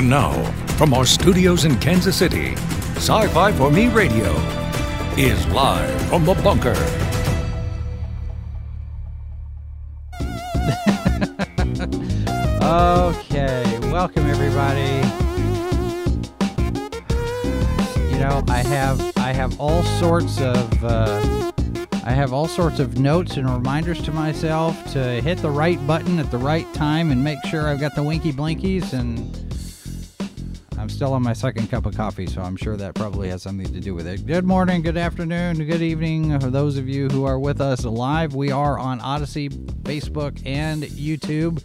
And now, from our studios in Kansas City, Sci Fi for Me Radio is live from the bunker. Okay, welcome everybody. You know, I have I have all sorts of uh, I have all sorts of notes and reminders to myself to hit the right button at the right time and make sure I've got the winky blinkies and I'm still on my second cup of coffee, so I'm sure that probably has something to do with it. Good morning, good afternoon, good evening for those of you who are with us live. We are on Odysee, Facebook, and YouTube.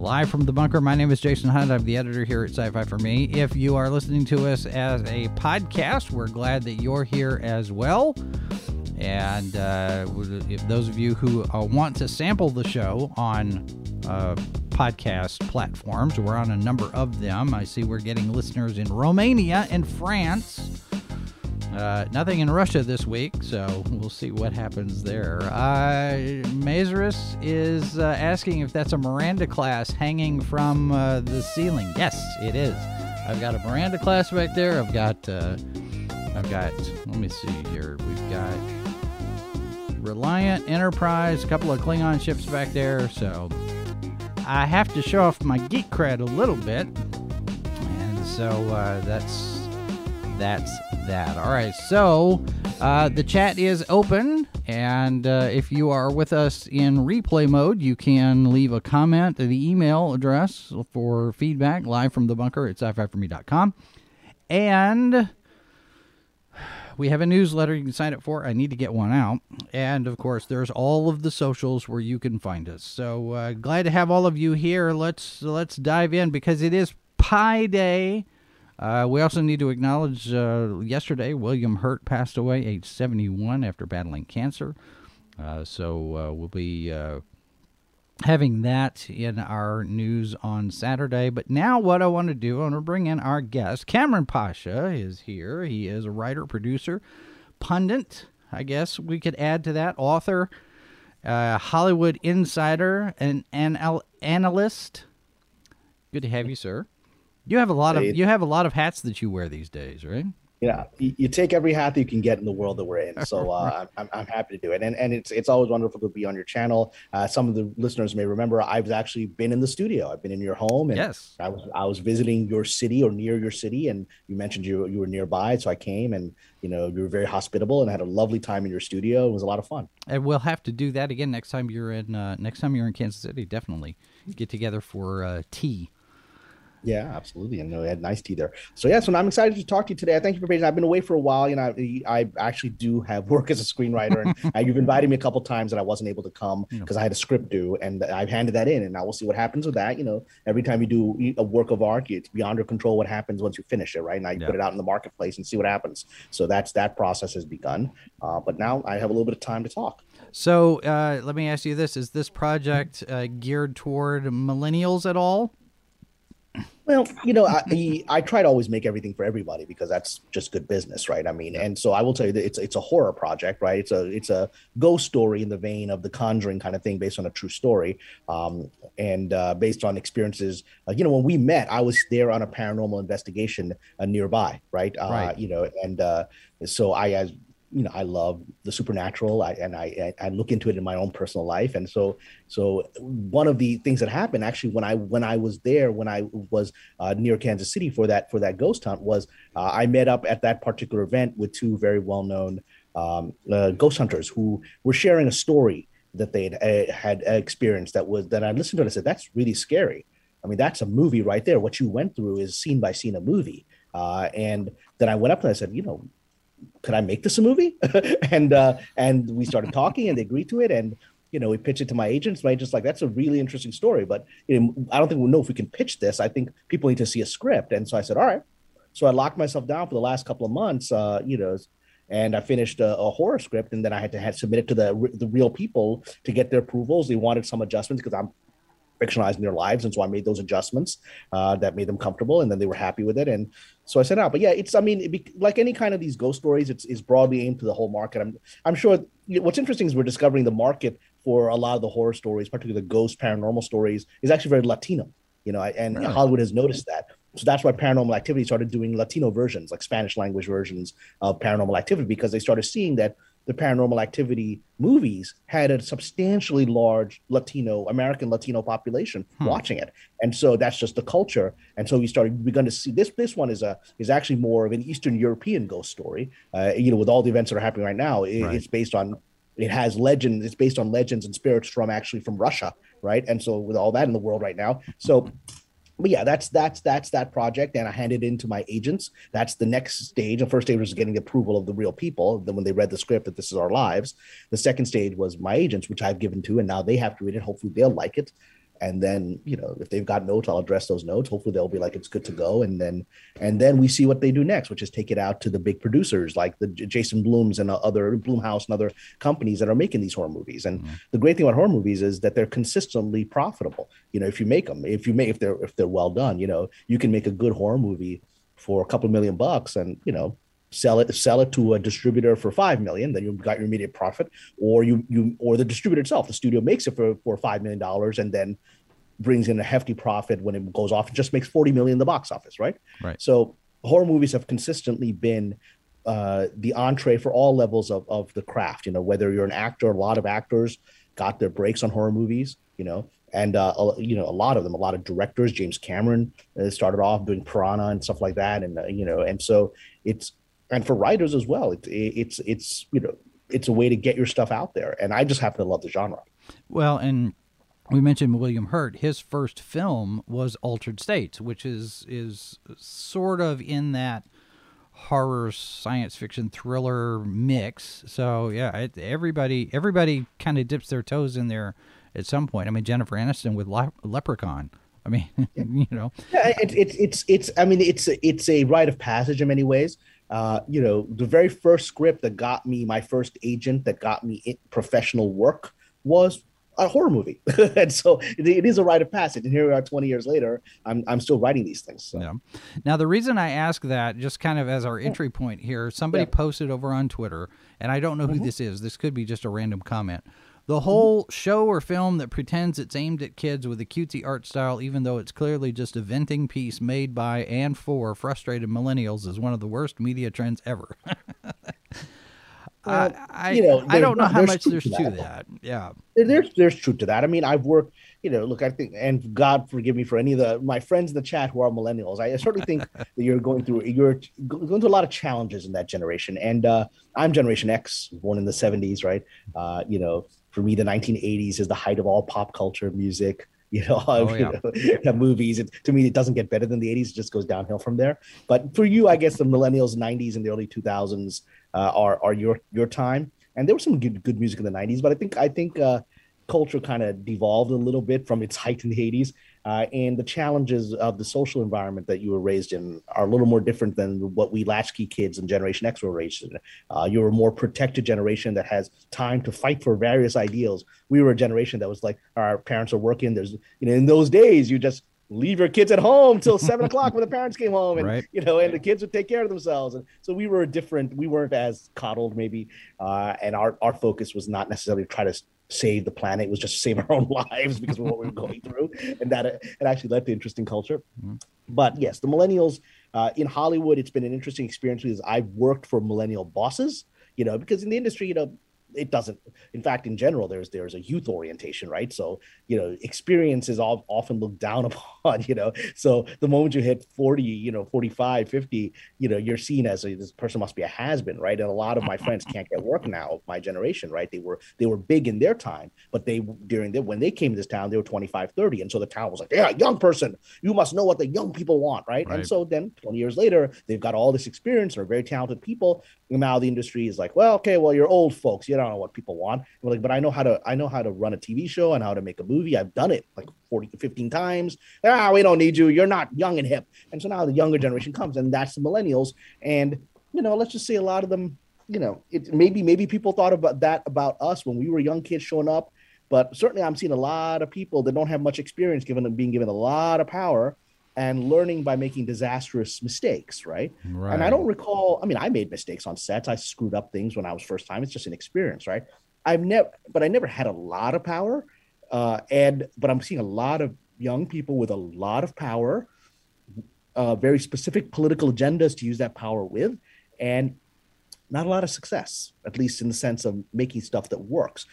Live from the bunker. My name is Jason Hunt. I'm the editor here at Sci Fi for Me. If you are listening to us as a podcast, we're glad that you're here as well. And uh, if those of you who uh, want to sample the show on uh, podcast platforms, we're on a number of them. I see we're getting listeners in Romania and France. Uh, nothing in Russia this week, so we'll see what happens there. Uh, Mazarus is uh, asking if that's a Miranda class hanging from uh, the ceiling. Yes, it is. I've got a Miranda class back there. I've got, uh, I've got. Let me see here. We've got Reliant, Enterprise, a couple of Klingon ships back there. So I have to show off my geek cred a little bit, and so uh, that's that's that. All right, so uh, the chat is open, and uh, if you are with us in replay mode, you can leave a comment to the email address for feedback live from the bunker at sci-fi4me.com. And we have a newsletter you can sign up for. I need to get one out. And of course, there's all of the socials where you can find us. So uh, glad to have all of you here. Let's let's dive in because it is Pi Day. Uh, we also need to acknowledge uh, yesterday William Hurt passed away, age 71, after battling cancer. Uh, so uh, we'll be uh, having that in our news on Saturday. But now, what I want to do, I want to bring in our guest. Cameron Pasha is here. He is a writer, producer, pundit, I guess we could add to that, author, uh, Hollywood insider, and an analyst. Good to have you, sir. You have a lot of you have a lot of hats that you wear these days, right? Yeah, you, you take every hat that you can get in the world that we're in. So uh, I'm, I'm happy to do it, and and it's it's always wonderful to be on your channel. Uh, some of the listeners may remember I've actually been in the studio. I've been in your home, and yes, I was I was visiting your city or near your city, and you mentioned you you were nearby, so I came, and you know you were very hospitable, and had a lovely time in your studio. It was a lot of fun. And we'll have to do that again next time you're in uh, next time you're in Kansas City. Definitely get together for uh, tea. Yeah, absolutely. And we had nice tea there. So yeah, so I'm excited to talk to you today. I thank you for patience. I've been away for a while. You know, I, I actually do have work as a screenwriter, and you've invited me a couple times, and I wasn't able to come because I had a script due, and I've handed that in, and now we'll see what happens with that. You know, every time you do a work of art, it's beyond your control what happens once you finish it. Right now, you yeah. put it out in the marketplace and see what happens. So that's that process has begun. Uh, but now I have a little bit of time to talk. So uh, let me ask you this: Is this project uh, geared toward millennials at all? Well, you know, I I try to always make everything for everybody because that's just good business, right? I mean, and so I will tell you that it's it's a horror project, right? It's a it's a ghost story in the vein of the Conjuring kind of thing, based on a true story, um, and uh, based on experiences. Uh, you know, when we met, I was there on a paranormal investigation uh, nearby, right? Uh, right. You know, and uh, so I as you know I love the supernatural. I, and I, I look into it in my own personal life. And so so one of the things that happened actually when I when I was there when I was uh, near Kansas City for that for that ghost hunt was uh, I met up at that particular event with two very well known um, uh, ghost hunters who were sharing a story that they had, uh, had experienced that was that I listened to and I said that's really scary. I mean that's a movie right there. What you went through is scene by scene a movie. Uh, and then I went up and I said you know could I make this a movie? and uh, and we started talking, and they agreed to it. And you know, we pitched it to my agents. My agents like, that's a really interesting story, but you know, I don't think we know if we can pitch this. I think people need to see a script. And so I said, all right. So I locked myself down for the last couple of months. Uh, you know, and I finished a, a, horror script, and then I had to had submit it to the the real people to get their approvals. They wanted some adjustments because I'm fictionalizing their lives, and so I made those adjustments uh, that made them comfortable, and then they were happy with it. And so I said out. But yeah, it's I mean, be, like any kind of these ghost stories, it's, broadly aimed to the whole market. I'm I'm sure what's interesting is we're discovering the market for a lot of the horror stories, particularly the ghost paranormal stories, is actually very Latino. You know, and? Hollywood has noticed that. so that's why paranormal activity started doing latino versions like spanish language versions of paranormal activity because they started seeing that the paranormal activity movies had a substantially large Latino American Latino population hmm. watching it, and so that's just the culture. And so we started begun to see this. This one is a is actually more of an Eastern European ghost story. Uh, you know, with all the events that are happening right now, it, right. it's based on it has legend. It's based on legends and spirits from actually from Russia, right? And so with all that in the world right now, so but yeah, that's that's that's that project, and I handed it in to my agents. That's the next stage. The first stage was getting the approval of the real people. Then when they read the script that this is our lives, the second stage was my agents, which I've given to, and now they have to read it. Hopefully, they'll like it and then you know if they've got notes i'll address those notes. Hopefully they'll be like it's good to go. And then and then we see what they do next which is take it out to the big producers like the Jason Blums and other blumhouse and other companies that are making these horror movies. And mm-hmm. the great thing about horror movies is that they're consistently profitable. You know if you make them if you make if they're if they're well done you know you can make a good horror movie for a couple million bucks and you know sell it sell it to a distributor for five million then you've got your immediate profit or you you or the distributor itself. The studio makes it for for five million dollars and then brings in a hefty profit when it goes off and just makes 40 million in the box office right? Right. So horror movies have consistently been uh, the entree for all levels of, of the craft you know whether you're an actor a lot of actors got their breaks on horror movies you know and uh, you know a lot of them a lot of directors james cameron uh, started off doing piranha and stuff like that and uh, you know and so it's and for writers as well. It, it, it's it's you know it's a way to get your stuff out there, and I just happen to love the genre. Well, and we mentioned William Hurt. His first film was Altered States, which is is sort of in that horror science fiction thriller mix. So yeah, it, everybody everybody kind of dips their toes in there at some point. I mean, Jennifer Aniston with Le- Leprechaun. I mean, you know, yeah, it, it, it's it's. I mean, it's it's a rite of passage in many ways. Uh, you know, the very first script that got me my first agent that got me professional work was a horror movie. and so it, it is a rite of passage. And here we are 20 years later, I'm, I'm still writing these things. So. Yeah. Now, the reason I ask that, just kind of as our entry point here, somebody yeah. posted over on Twitter, and I don't know who mm-hmm. this is. This could be just a random comment. The whole show or film that pretends it's aimed at kids with a cutesy art style, even though it's clearly just a venting piece made by and for frustrated millennials, is one of the worst media trends ever. Uh, I, you know, I don't know how much there's to that. to that. Yeah, there's there's truth to that. I mean, I've worked. You know, look, I think, and God forgive me for any of the my friends in the chat who are millennials. I certainly think that you're going through you're going through a lot of challenges in that generation. And uh, I'm Generation X, born in the '70s, right? Uh, you know, for me, the 1980s is the height of all pop culture music. You know, oh, yeah. you know movies. It, to me, it doesn't get better than the 80s; it just goes downhill from there. But for you, I guess the millennials, 90s, and the early 2000s uh, are are your your time. And there was some good good music in the 90s, but I think I think uh, culture kind of devolved a little bit from its height in the 80s. Uh, and the challenges of the social environment that you were raised in are a little more different than what we latchkey kids and Generation X were raised in. Uh, you're a more protected generation that has time to fight for various ideals. We were a generation that was like, our parents are working. There's, you know, in those days, you just leave your kids at home till seven o'clock when the parents came home and right. you know and the kids would take care of themselves and so we were different we weren't as coddled maybe uh, and our our focus was not necessarily to try to save the planet. It was just to save our own lives because of what we were going through, and that it actually led to interesting culture. Mm-hmm. But yes, the millennials uh, in Hollywood, it's been an interesting experience because I've worked for millennial bosses. You know, because in the industry, you know, it doesn't in fact in general there's there's a youth orientation right? So you know experience is all, often looked down upon you know? So the moment you hit 40 you know 45 50 you know you're seen as a, this person must be a has-been right? And a lot of my mm-hmm. friends can't get work now of my generation right? They were they were big in their time but they during the when they came to this town they were 25 30 and so the town was like yeah young person you must know what the young people want right, right. and so then 20 years later they've got all this experience they're very talented people. And now the industry is like well okay well you're old folks you know don't know what people want. we're like, but I know how to I know how to run a TV show and how to make a movie. I've done it like 40 15 times. Ah, we don't need you. You're not young and hip. And so now the younger generation comes, and that's the millennials. And you know, let's just say a lot of them, you know, it maybe maybe people thought about that about us when we were young kids showing up. But certainly I'm seeing a lot of people that don't have much experience given them being given a lot of power and learning by making disastrous mistakes, right? right? And I don't recall, I mean, I made mistakes on sets. I screwed up things when I was first time. It's just an experience, right? I've never, but I never had a lot of power. Uh, and, but I'm seeing a lot of young people with a lot of power uh, very specific political agendas to use that power with, and not a lot of success, at least in the sense of making stuff that works.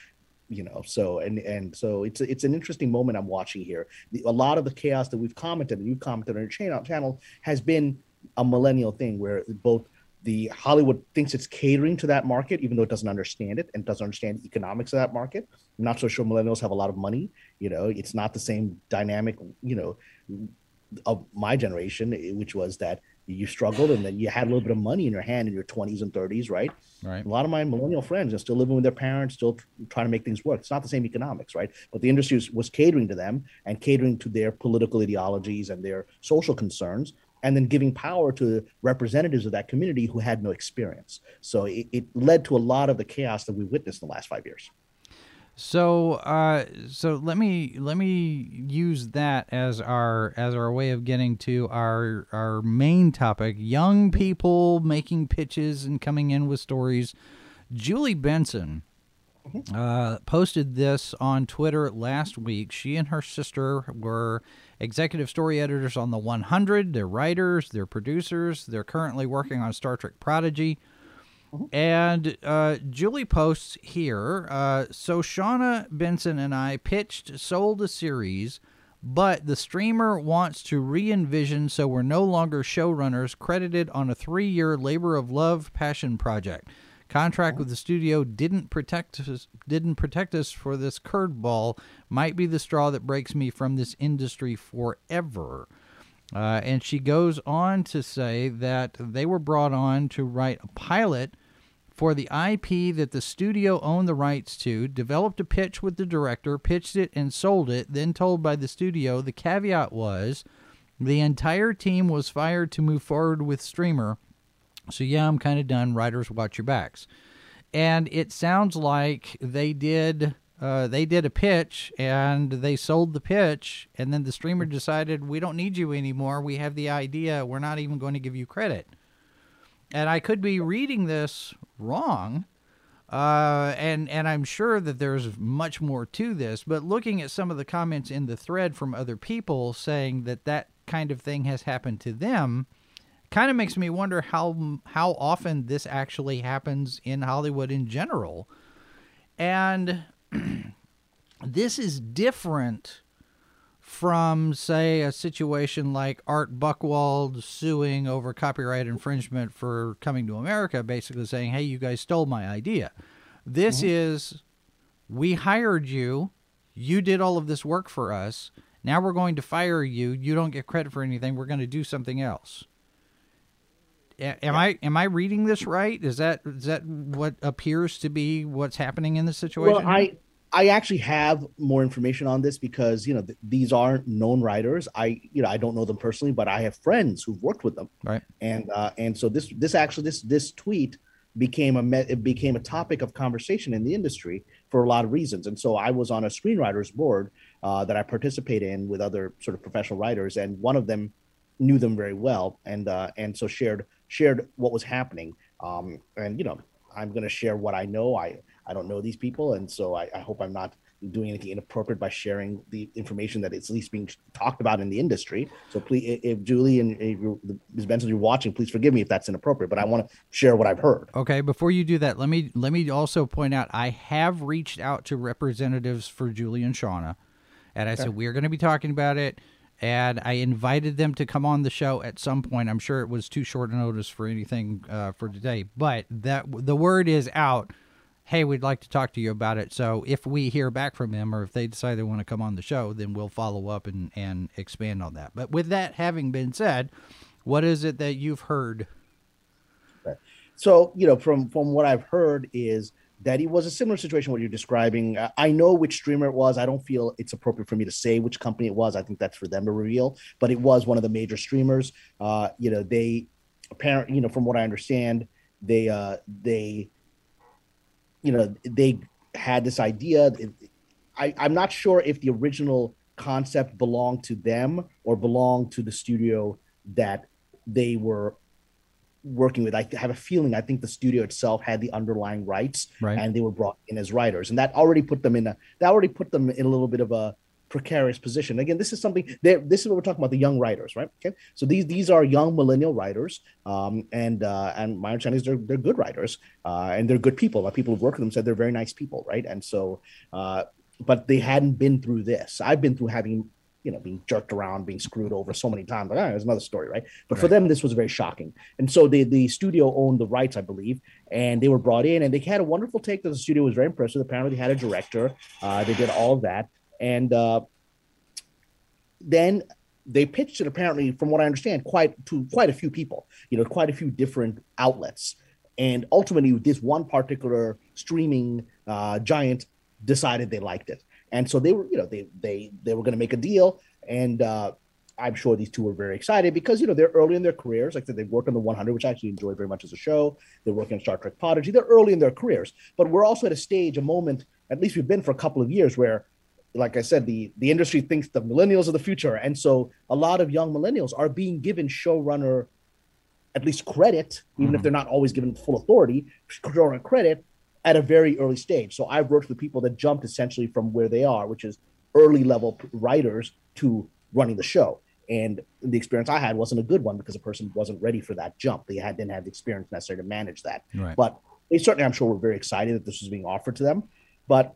You know, so and and so it's it's an interesting moment I'm watching here. The, a lot of the chaos that we've commented and you've commented on your channel channel has been a millennial thing where both the Hollywood thinks it's catering to that market, even though it doesn't understand it and doesn't understand the economics of that market. I'm not so sure millennials have a lot of money. You know, it's not the same dynamic, you know, of my generation, which was that you struggled and then you had a little bit of money in your hand in your 20s and 30s, right? Right. A lot of my millennial friends are still living with their parents, still trying to make things work. It's not the same economics, right? But the industry was catering to them and catering to their political ideologies and their social concerns and then giving power to representatives of that community who had no experience. So it, it led to a lot of the chaos that we witnessed in the last five years. So, uh, so let me let me use that as our as our way of getting to our our main topic: young people making pitches and coming in with stories. Julie Benson mm-hmm. uh, posted this on Twitter last week. She and her sister were executive story editors on the 100. They're writers, they're producers. They're currently working on Star Trek Prodigy. Mm-hmm. And uh, Julie posts here uh, so Shauna Benson and I pitched, sold a series, but the streamer wants to re envision so we're no longer showrunners credited on a three year labor of love passion project. Contract with the studio didn't protect us didn't protect us for this curveball. Might be the straw that breaks me from this industry forever. Uh, and she goes on to say that they were brought on to write a pilot for the IP that the studio owned the rights to, developed a pitch with the director, pitched it, and sold it, then told by the studio the caveat was the entire team was fired to move forward with Streamer so yeah, I'm kind of done. Writers, watch your backs. And it sounds like they did. Uh, they did a pitch and they sold the pitch, and then the streamer decided we don't need you anymore. We have the idea. We're not even going to give you credit. And I could be reading this wrong, uh, and and I'm sure that there's much more to this. But looking at some of the comments in the thread from other people saying that that kind of thing has happened to them, kind of makes me wonder how how often this actually happens in Hollywood in general. And this is different from say a situation like Art Buchwald suing over copyright infringement for coming to America basically saying, "Hey, you guys stole my idea." This mm-hmm. is we hired you, you did all of this work for us. Now we're going to fire you. You don't get credit for anything. We're going to do something else am yeah. I am I reading this right? Is that is that what appears to be what's happening in this situation? Well, I I actually have more information on this because you know th- these aren't known writers. I you know I don't know them personally, but I have friends who've worked with them. Right. And uh, and so this this actually this this tweet became a me- it became a topic of conversation in the industry for a lot of reasons. And so I was on a screenwriters board uh, that I participate in with other sort of professional writers, and one of them knew them very well, and uh, and so shared shared what was happening. Um, and you know, I'm going to share what I know. I I don't know these people, and so I, I hope I'm not doing anything inappropriate by sharing the information that it's at least being talked about in the industry. So please, if Julie and if Ms. Benson, you're watching, please forgive me if that's inappropriate, but I want to share what I've heard. Okay, before you do that, let me let me also point out I have reached out to representatives for Julie and Shauna, and I okay. said we're going to be talking about it and I invited them to come on the show at some point. I'm sure it was too short a notice for anything uh, for today, but that the word is out. Hey, we'd like to talk to you about it. So if we hear back from them, or if they decide they want to come on the show, then we'll follow up and and expand on that. But with that having been said, what is it that you've heard? So you know, from from what I've heard is that it was a similar situation what you're describing. I know which streamer it was. I don't feel it's appropriate for me to say which company it was. I think that's for them to reveal. But it was one of the major streamers. Uh, you know, they apparently, You know, from what I understand, they uh, they, you know, they had this idea. I, I'm not sure if the original concept belonged to them or belonged to the studio that they were working with. I have a feeling I think the studio itself had the underlying rights, right. and they were brought in as writers, and that already put them in a that already put them in a little bit of a precarious position. Again, this is something that this is what we're talking about the young writers, right? Okay, so these these are young millennial writers, um, and uh, and my understanding is they're they're good writers, uh, and they're good people. Like people who've worked with them said they're very nice people, right? And so, uh, but they hadn't been through this. I've been through having you know being jerked around being screwed over so many times like oh, there's another story right? But right. for them this was very shocking. And so the the studio owned the rights i believe and they were brought in and they had a wonderful take that the studio was very impressed with. Apparently they had a director uh, they did all of that. And uh, then they pitched it apparently, from what I understand, quite to quite a few people. You know, quite a few different outlets, and ultimately, this one particular streaming uh, giant decided they liked it, and so they were, you know, they they they were going to make a deal, and uh, I'm sure these two were very excited because you know they're early in their careers. Like I said, they worked on the 100, which I actually enjoyed very much as a show. They're working on Star Trek Prodigy. They're early in their careers, but we're also at a stage, a moment. At least we've been for a couple of years where like I said, the the industry thinks the millennials are the future, and so a lot of young millennials are being given showrunner, at least credit, even mm-hmm. if they're not always given full authority, showrunner credit at a very early stage. So I've worked with people that jumped essentially from where they are, which is early level writers, to running the show. And the experience I had wasn't a good one because the person wasn't ready for that jump. They had didn't have the experience necessary to manage that. Right. But they certainly, I'm sure, were very excited that this was being offered to them. But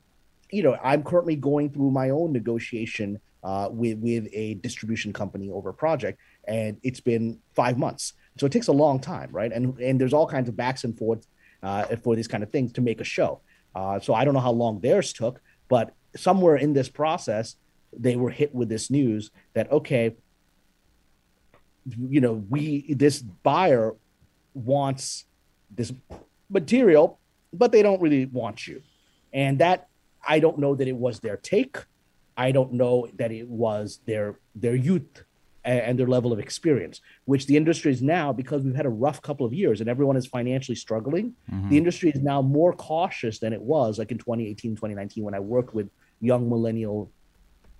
you know, I'm currently going through my own negotiation uh, with with a distribution company over a project, and it's been five months. So it takes a long time, right? And and there's all kinds of backs and forths uh, for these kind of things to make a show. Uh, so I don't know how long theirs took, but somewhere in this process, they were hit with this news that okay, you know, we this buyer wants this material, but they don't really want you, and that I don't know that it was their take. I don't know that it was their their youth and their level of experience, which the industry is now because we've had a rough couple of years and everyone is financially struggling. Mm-hmm. The industry is now more cautious than it was like in 2018, 2019 when I worked with young millennial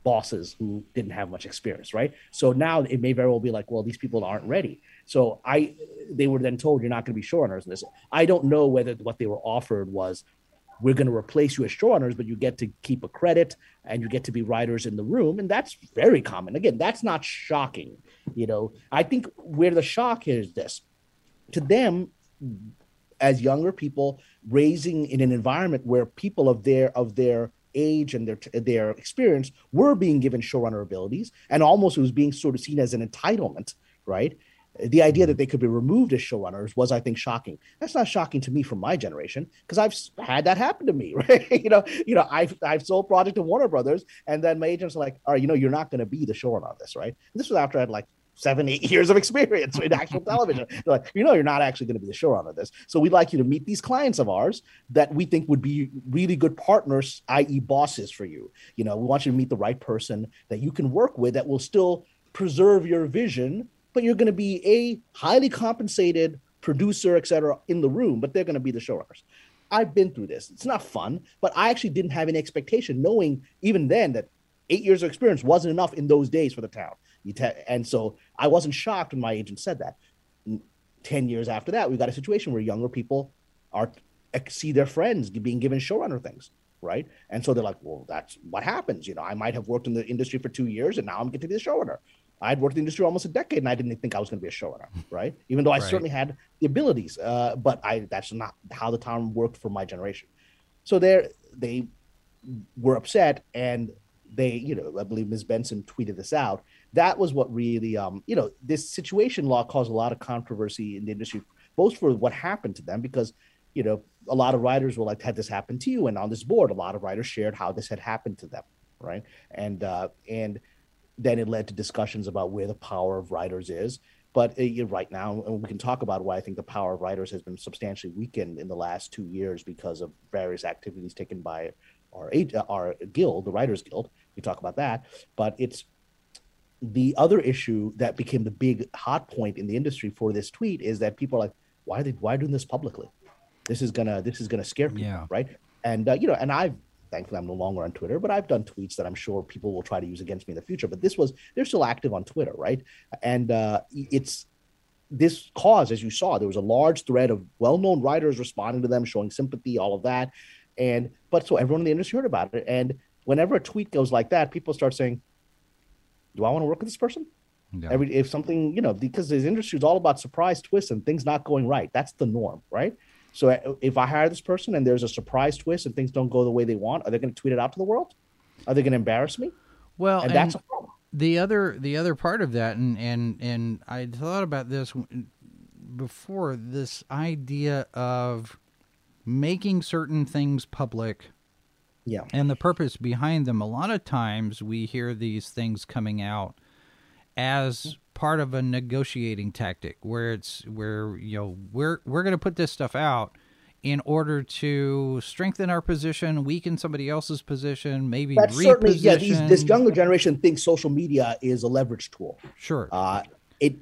bosses who didn't have much experience, right? So now it may very well be like, well, these people aren't ready. So I, they were then told you're not going to be showrunners in this. I don't know whether what they were offered was we're going to replace you as showrunners, but you get to keep a credit and you get to be writers in the room. And that's very common. Again, that's not shocking. You know, I think where the shock is this to them, as younger people raising in an environment where people of their of their age and their their experience were being given showrunner abilities and almost it was being sort of seen as an entitlement right the idea that they could be removed as showrunners was, I think, shocking. That's not shocking to me from my generation because I've had that happen to me, right? you know, you know, I've I've sold project to Warner Brothers, and then my agents are like, "All right, you know, you're not going to be the showrunner on this, right?" And this was after I had like seven, eight years of experience in actual television. They're like, you know, you're not actually going to be the showrunner of this. So we'd like you to meet these clients of ours that we think would be really good partners, i.e., bosses for you. You know, we want you to meet the right person that you can work with that will still preserve your vision but you're going to be a highly compensated producer, et cetera, in the room, but they're going to be the showrunners. I've been through this. It's not fun, but I actually didn't have any expectation, knowing even then that eight years of experience wasn't enough in those days for the town. and so I wasn't shocked when my agent said that. Ten years after that, we got a situation where younger people are see their friends being given showrunner things, right? And so they're like, "Well, that's what happens." You know, I might have worked in the industry for two years, and now I'm getting to be the showrunner. I'd worked in the industry almost a decade, and I didn't think I was going to be a showrunner, right? Even though I right. certainly had the abilities, uh, but I that's not how the town worked for my generation. So there, they were upset, and they, you know, I believe Ms. Benson tweeted this out. That was what really, um, you know, this situation law caused a lot of controversy in the industry, both for what happened to them, because, you know, a lot of writers were like, "Had this happened to you?" And on this board, a lot of writers shared how this had happened to them, right? And uh, and then it led to discussions about where the power of writers is. But uh, right now, and we can talk about why I think the power of writers has been substantially weakened in the last two years because of various activities taken by our our guild, the Writers Guild. We talk about that, but it's the other issue that became the big hot point in the industry for this tweet is that people are like, why are they why are doing this publicly? This is gonna this is gonna scare people, yeah. right? And uh, you know, and I've thankfully I'm no longer on Twitter, but I've done tweets that I'm sure people will try to use against me in the future. But this was they're still active on Twitter, right? And uh, it's this cause, as you saw, there was a large thread of well-known writers responding to them, showing sympathy, all of that. And but so everyone in the industry heard about it, and whenever a tweet goes like that, people start saying, "Do I want to work with this person?" Yeah. Every if something you know because this industry is all about surprise twists and things not going right. That's the norm, right? So if I hire this person and there's a surprise twist and things don't go the way they want, are they going to tweet it out to the world? Are they going to embarrass me? Well, and, and that's the other the other part of that, and and and I thought about this before. This idea of making certain things public yeah. And the purpose behind them, a lot of times we hear these things coming out as part of a negotiating tactic where it's where you know we're we're going to put this stuff out in order to strengthen our position, weaken somebody else's position, maybe That's reposition. certainly yeah. These, this younger generation thinks social media is a leverage tool. Sure, uh, it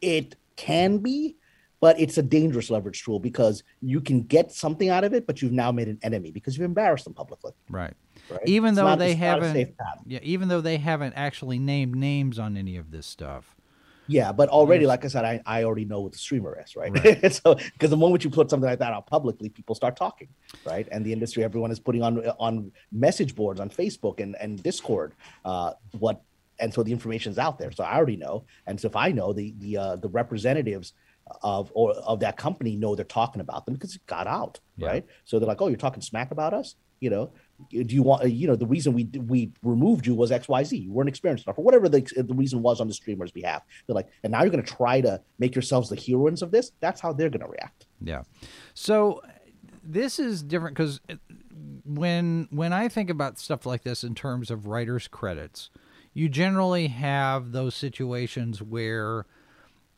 it can be, but it's a dangerous leverage tool because you can get something out of it, but you've now made an enemy because you've embarrassed them publicly. Right. Right? Even though not, they haven't, yeah, even though they haven't actually named names on any of this stuff. Yeah, but already, like I said, I, I already know what the streamer is, right? right. so because the moment you put something like that out publicly, people start talking, right? And the industry, everyone is putting on on message boards on Facebook and and Discord uh, what, and so the information is out there. So I already know, and so if I know the the uh, the representatives of or of that company know they're talking about them because it got out, yeah. right? So they're like, "Oh, you're talking smack about us," you know. Do you want, you know, the reason we we removed you was X, Y, Z. You weren't experienced enough, or whatever the, the reason was on the streamer's behalf. They're like, and now you're going to try to make yourselves the heroines of this. That's how they're going to react. Yeah. So this is different because uh, when when I think about stuff like this in terms of writers' credits, you generally have those situations where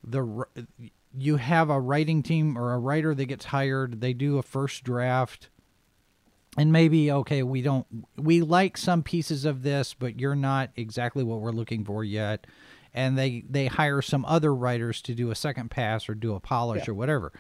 the you have a writing team or a writer that gets hired, they do a first draft and maybe okay, we don't we like some pieces of this, but you're not exactly what we're looking for yet. And they they hire some other writers to do a second pass or do a polish yeah. or whatever.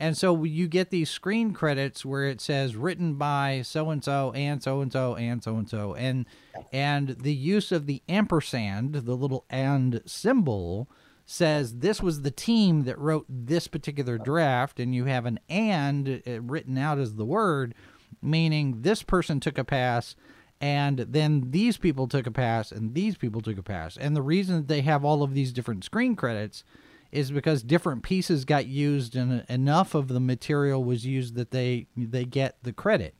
And so you get these screen credits where it says written by so and so and so and so and so and so and and the use of the ampersand, the little and symbol says this was the team that wrote this particular draft, and you have an and uh, written out as the word, meaning this person took a pass, and then these people took a pass, and these people took a pass. And the reason that they have all of these different screen credits is because different pieces got used, and enough of the material was used that they they get the credit.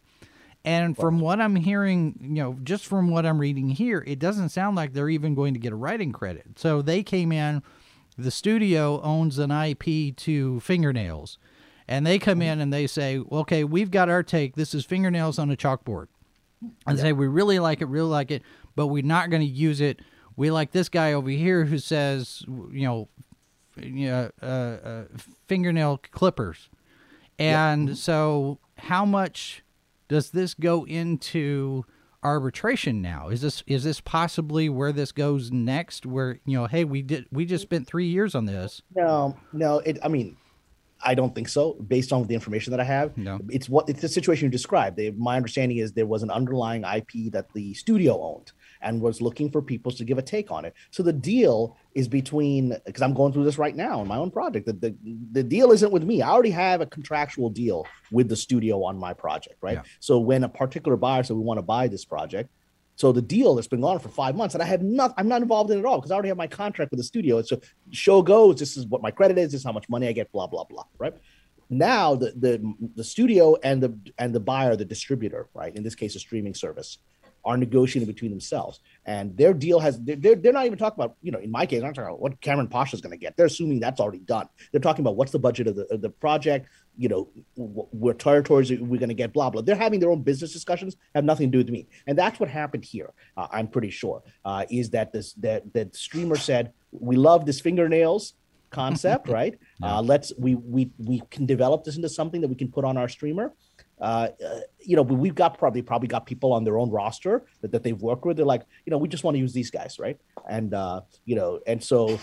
And from what I'm hearing, you know, just from what I'm reading here, it doesn't sound like they're even going to get a writing credit. So they came in the studio owns an IP to fingernails. And they come in and they say, okay, we've got our take. This is fingernails on a chalkboard. And say, we really like it, really like it, but we're not going to use it. We like this guy over here who says, you know, you know uh, uh, fingernail clippers. And so, how much does this go into arbitration now? Is this is this possibly where this goes next? Where you know, hey, we did we just spent three years on this. No, no. It. I mean, I don't think so. Based on the information that I have, no. It's what it's the situation you described. They, my understanding is there was an underlying IP that the studio owned and was looking for people to give a take on it. So the deal is between because I'm going through this right now in my own project. The, the, the deal isn't with me. I already have a contractual deal with the studio on my project, right? Yeah. So when a particular buyer said we want to buy this project, so the deal that's been gone for five months, and I have not, I'm not involved in it at all because I already have my contract with the studio. So show goes, this is what my credit is, this is how much money I get, blah blah blah, right? Now the the the studio and the and the buyer, the distributor, right? In this case, a streaming service, are negotiating between themselves. And their deal has, they're, they're not even talking about, you know, in my case, I'm talking about what Cameron Pasha is going to get. They're assuming that's already done. They're talking about what's the budget of the, of the project, you know, what territories we're going to get, blah, blah. They're having their own business discussions, have nothing to do with me. And that's what happened here, uh, I'm pretty sure, uh, is that this, that, that streamer said, we love this fingernails concept, right? Uh, let's, we, we, we can develop this into something that we can put on our streamer uh, you know, we've got probably probably got people on their own roster that, that they've worked with. They're like, you know, we just want to use these guys, right? And uh, you know, and so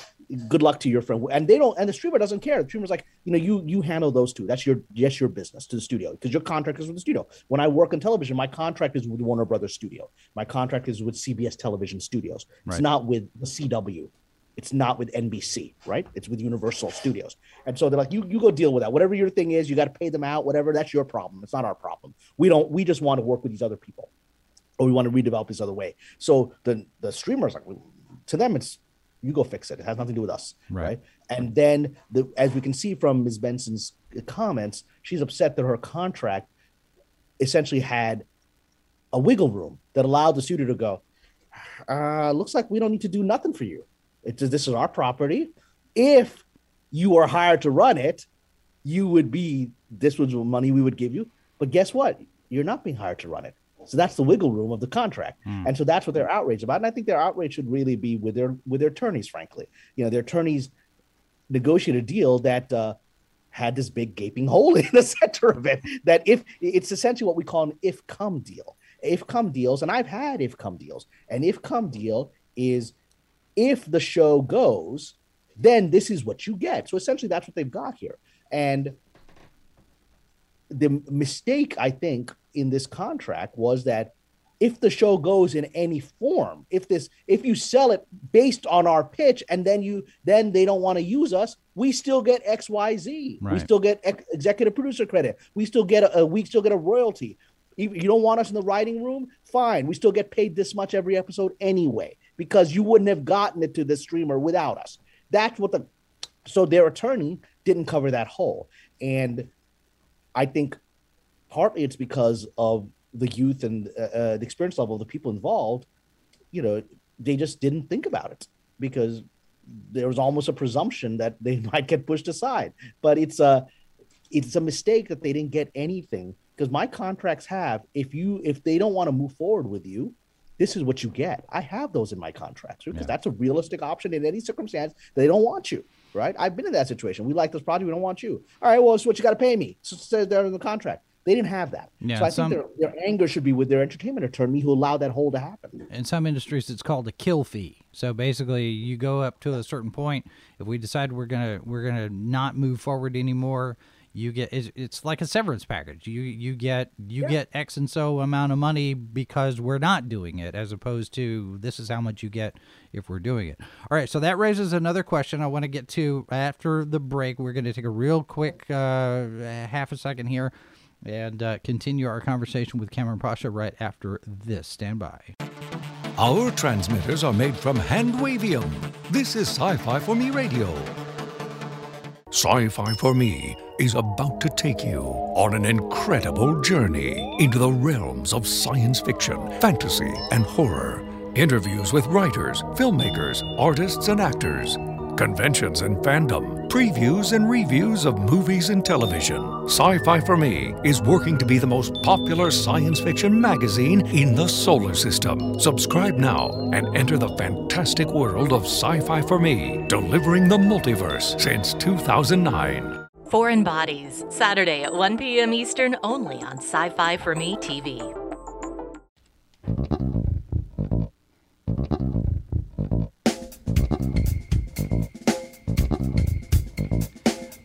good luck to your friend. And they don't, and the streamer doesn't care. The streamer's like, you know, you you handle those two. That's your yes, your business to the studio because your contract is with the studio. When I work in television, my contract is with Warner Brothers Studio. My contract is with CBS Television Studios. It's right. not with the CW it's not with NBC, right? It's with Universal Studios. And so they're like, you you go deal with that. Whatever your thing is, you got to pay them out, whatever. That's your problem. It's not our problem. We don't, we just want to work with these other people. or we want to redevelop this other way. So the the streamers like to them it's you go fix it. It has nothing to do with us, right? right? And then the as we can see from Ms. Benson's comments, she's upset that her contract essentially had a wiggle room that allowed the studio to go. Uh, looks like we don't need to do nothing for you. It's this is our property. If you are hired to run it, you would be this was money we would give you. But guess what? You're not being hired to run it. So that's the wiggle room of the contract, mm. and so that's what they're outraged about. And I think their outrage should really be with their with their attorneys. Frankly, you know, their attorneys negotiated a deal that uh, had this big gaping hole in the center of it. That if it's essentially what we call an if come deal. If come deals, and I've had if come deals. An if come deal is if the show goes, then this is what you get. So essentially, that's what they've got here. And the mistake I think in this contract was that if the show goes in any form if this if you sell it based on our pitch and then you then they don't want to use us we still get xyz right. we still get ex- executive producer credit. We still get a, a we still get a royalty. You don't want us in the writing room fine. We still get paid this much every episode anyway because you wouldn't have gotten it to the streamer without us. That's what the so their attorney didn't cover that hole. And i think partly it's because of the youth and uh, uh, the experience level of the people involved. You know, they just didn't think about it because there was almost a presumption that they might get pushed aside. But it's a it's a mistake that they didn't get anything because my contracts have if you if they don't want to move forward with you this is what you get. I have those in my contracts because yeah. that's a realistic option in any circumstance. They don't want you, right? I've been in that situation. We like this project, we don't want you. All right, well, it's what you got to pay me. So it says there in the contract. They didn't have that. Yeah, so I some, think their, their anger should be with their entertainment attorney who allowed that hole to happen. In some industries, it's called a kill fee. So basically, you go up to a certain point. If we decide we're gonna we're gonna not move forward anymore, you get it's, it's like a severance package. You you get you yeah. get X and so amount of money because we're not doing it, as opposed to this is how much you get if we're doing it. All right, so that raises another question I want to get to after the break. We're going to take a real quick uh, half a second here and uh, continue our conversation with Cameron Pasha right after this. Stand by. Our transmitters are made from Handwavium. This is Sci Fi for Me Radio. Sci Fi for Me is about to take you on an incredible journey into the realms of science fiction, fantasy, and horror. Interviews with writers, filmmakers, artists, and actors conventions and fandom, previews and reviews of movies and television. Sci Fi for Me is working to be the most popular science fiction magazine in the solar system. Subscribe now and enter the fantastic world of Sci Fi for Me, delivering the multiverse since 2009. Foreign Bodies, Saturday at 1 p.m. Eastern, only on Sci Fi for Me TV.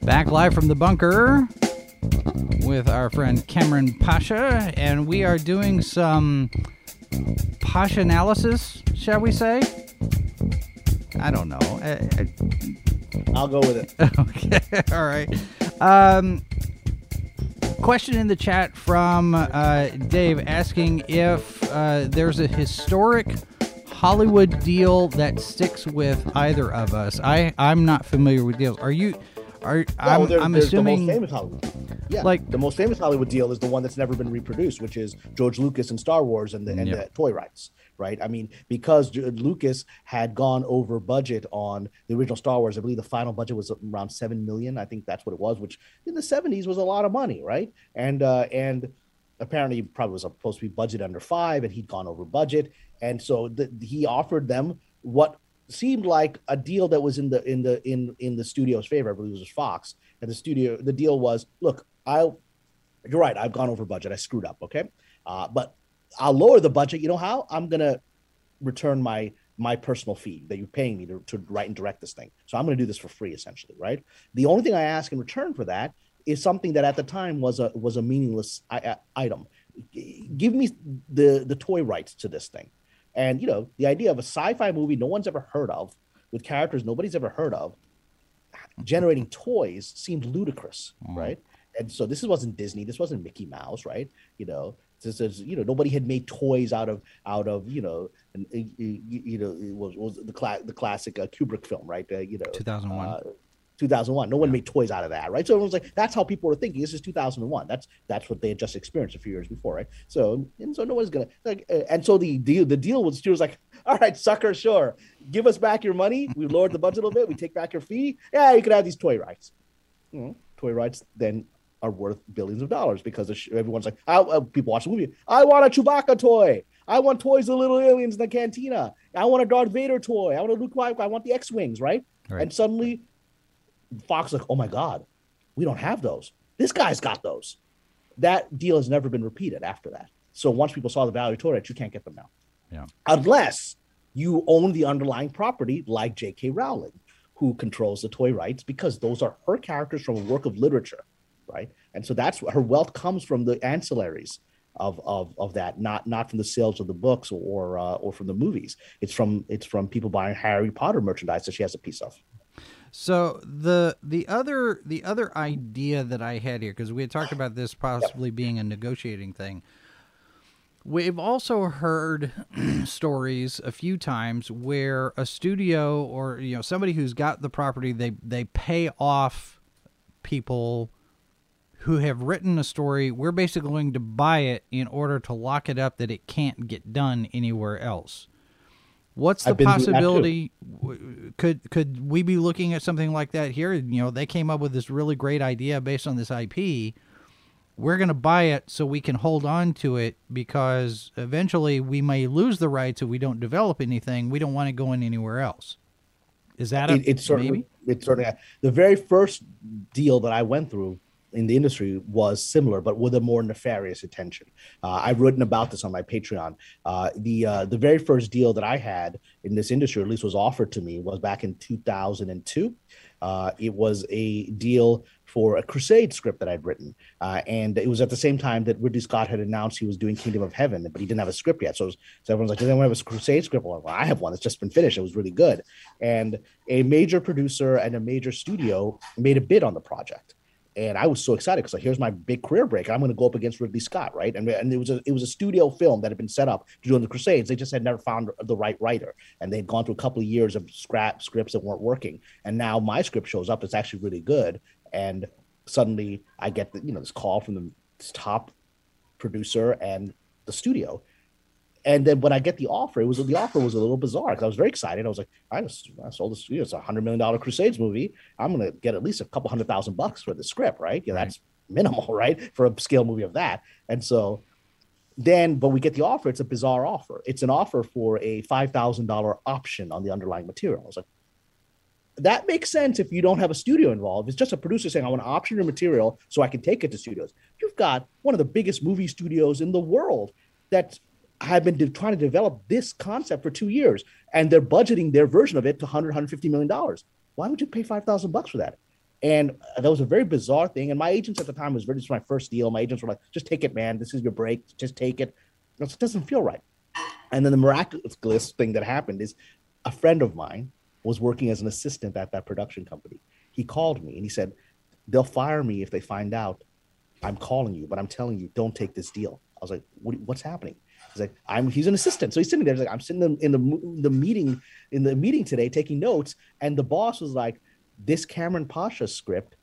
Back live from the bunker with our friend Cameron Pasha, and we are doing some Pasha analysis, shall we say? I don't know. I, will go with it. okay, all right. Um, question in the chat from uh, Dave asking if uh, there's a historic Hollywood deal that sticks with either of us. I I'm not familiar with deals. Are you? Are I'm, there, I'm assuming the most famous Hollywood. Yeah, like the most famous Hollywood deal is the one that's never been reproduced, which is George Lucas and Star Wars and the and yep. the toy rights. Right. I mean, because Lucas had gone over budget on the original Star Wars, I believe the final budget was around seven million. I think that's what it was, which in the '70s was a lot of money, right? And uh, and apparently probably was supposed to be budget under five, and he'd gone over budget, and so the, he offered them what seemed like a deal that was in the in the in in the studio's favor. I believe it was Fox, and the studio the deal was, look, I'll. You're right. I've gone over budget. I screwed up. Okay, uh, but I'll lower the budget. You know how? I'm gonna return my my personal fee that you're paying me to, to write and direct this thing. So I'm to do this for free, essentially, right? The only thing I ask in return for that is something that at the time was a was a meaningless I- item. Give me the the toy rights to this thing. And you know, the idea of a sci-fi movie no one's ever heard of, with characters nobody's ever heard of, generating toys seemed ludicrous, mm. right? And so this wasn't Disney, this wasn't Mickey Mouse, right? You know, says you know nobody had made toys out of out of you know and you know it was was the cla- the classic uh, Kubrick film right? Uh, you know 2001 uh, 2001 no one yeah. made toys out of that right? So it was like that's how people were thinking. This is 2001 that's that's what they had just experienced a few years before right? So and so no one's gonna like uh, and so the deal the deal was she was like all right sucker sure. Give us back your money. We lowered the budget a little bit. We take back your fee. Yeah you can have these toy rights. You know, toy rights then are worth billions of dollars because everyone's like, I, uh, people watch the movie. I want a Chewbacca toy. I want toys of little aliens in the cantina. I want a Darth Vader toy. I want a Luke. I want the X wings, right? right? And suddenly, Fox like, oh my god, we don't have those. This guy's got those. That deal has never been repeated after that. So once people saw the value of toy rights, you can't get them now. Yeah. Unless you own the underlying property, like J.K. Rowling, who controls the toy rights, because those are her characters from a work of literature right? And so that's her wealth comes from the ancillaries of of of that, not not from the sales of the books or uh, or from the movies. It's from it's from people buying Harry Potter merchandise that she has a piece of. So the the other the other idea that I had here, because we had talked about this possibly yep. being a negotiating thing. We've also heard stories a few times where a studio or you know somebody who's got the property they they pay off people who have written a story. We're basically going to buy it in order to lock it up that it can't get done anywhere else. What's the possibility? Could could we be looking at something like that here? You know, they came up with this really great idea based on this IP. We're going to buy it so we can hold on to it because eventually we may lose the rights if we don't develop anything. We don't want it going anywhere else. Is that a, it, it's certainly maybe? it's certainly the very first deal that I went through in the industry was similar, but with a more nefarious intention. Uh, I've written about this on my Patreon. Uh, the uh, the very first deal that I had in this industry, at least was offered to me, was back in 2002. Uh, it was a deal for a Crusade script that I'd written, uh, and it was at the same time that Ridley Scott had announced he was doing Kingdom of Heaven, but he didn't have a script yet. So, was, so everyone's like, "Does anyone have a Crusade script?" Well, I have one. It's just been finished. It was really good, and a major producer and a major studio made a bid on the project and I was so excited because like, here's my big career break. I'm going to go up against Ridley Scott, right? And, and it was a it was a studio film that had been set up to do the Crusades. They just had never found the right writer, and they'd gone through a couple of years of scrap scripts that weren't working. And now my script shows up; it's actually really good. And suddenly, I get the, you know this call from the top producer and the studio, and then when I get the offer, it was the offer was a little bizarre because I was very excited. I was like, I, just, I sold this. You know, it's a hundred million dollar Crusades movie. I'm gonna get at least a couple hundred thousand bucks for the script, right? Yeah, right. that's minimal, right, for a scale movie of that. And so then, but we get the offer. It's a bizarre offer. It's an offer for a five thousand dollar option on the underlying material. I was like, that makes sense if you don't have a studio involved. It's just a producer saying, I want to option your material so I can take it to studios. You've got one of the biggest movie studios in the world that's have been de- trying to develop this concept for two years, and they're budgeting their version of it to 100, 150 million dollars. Why would you pay five thousand bucks for that? And that was a very bizarre thing. And my agents at the time was very, this my first deal. My agents were like, just take it, man. This is your break. Just take it. It doesn't feel right. And then the miraculous thing that happened is a friend of mine was working as an assistant at that production company. He called me and he said, they'll fire me if they find out I'm calling you, but I'm telling you, don't take this deal. I was like, what, what's happening? He's like, I'm. He's an assistant, so he's sitting there. He's like, I'm sitting in the the meeting in the meeting today, taking notes, and the boss was like, this Kamran Pasha script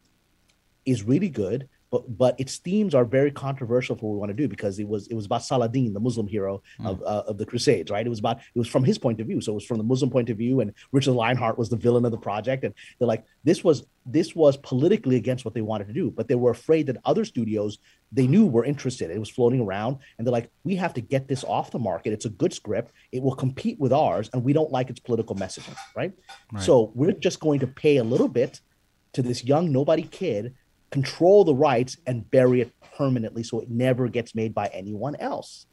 is really good but but its themes are very controversial for what we want to do because it was it was about Saladin, the Muslim hero mm. of uh, of the Crusades, right? It was about it was from his point of view, so it was from the Muslim point of view, and Richard Lionheart was the villain of the project, and they're like this was this was politically against what they wanted to do, but they were afraid that other studios they knew were interested. It was floating around, and they're like, we have to get this off the market. It's a good script. It will compete with ours, and we don't like its political messaging, right? right. So we're just going to pay a little bit to this young nobody kid control the rights and bury it permanently so it never gets made by anyone else.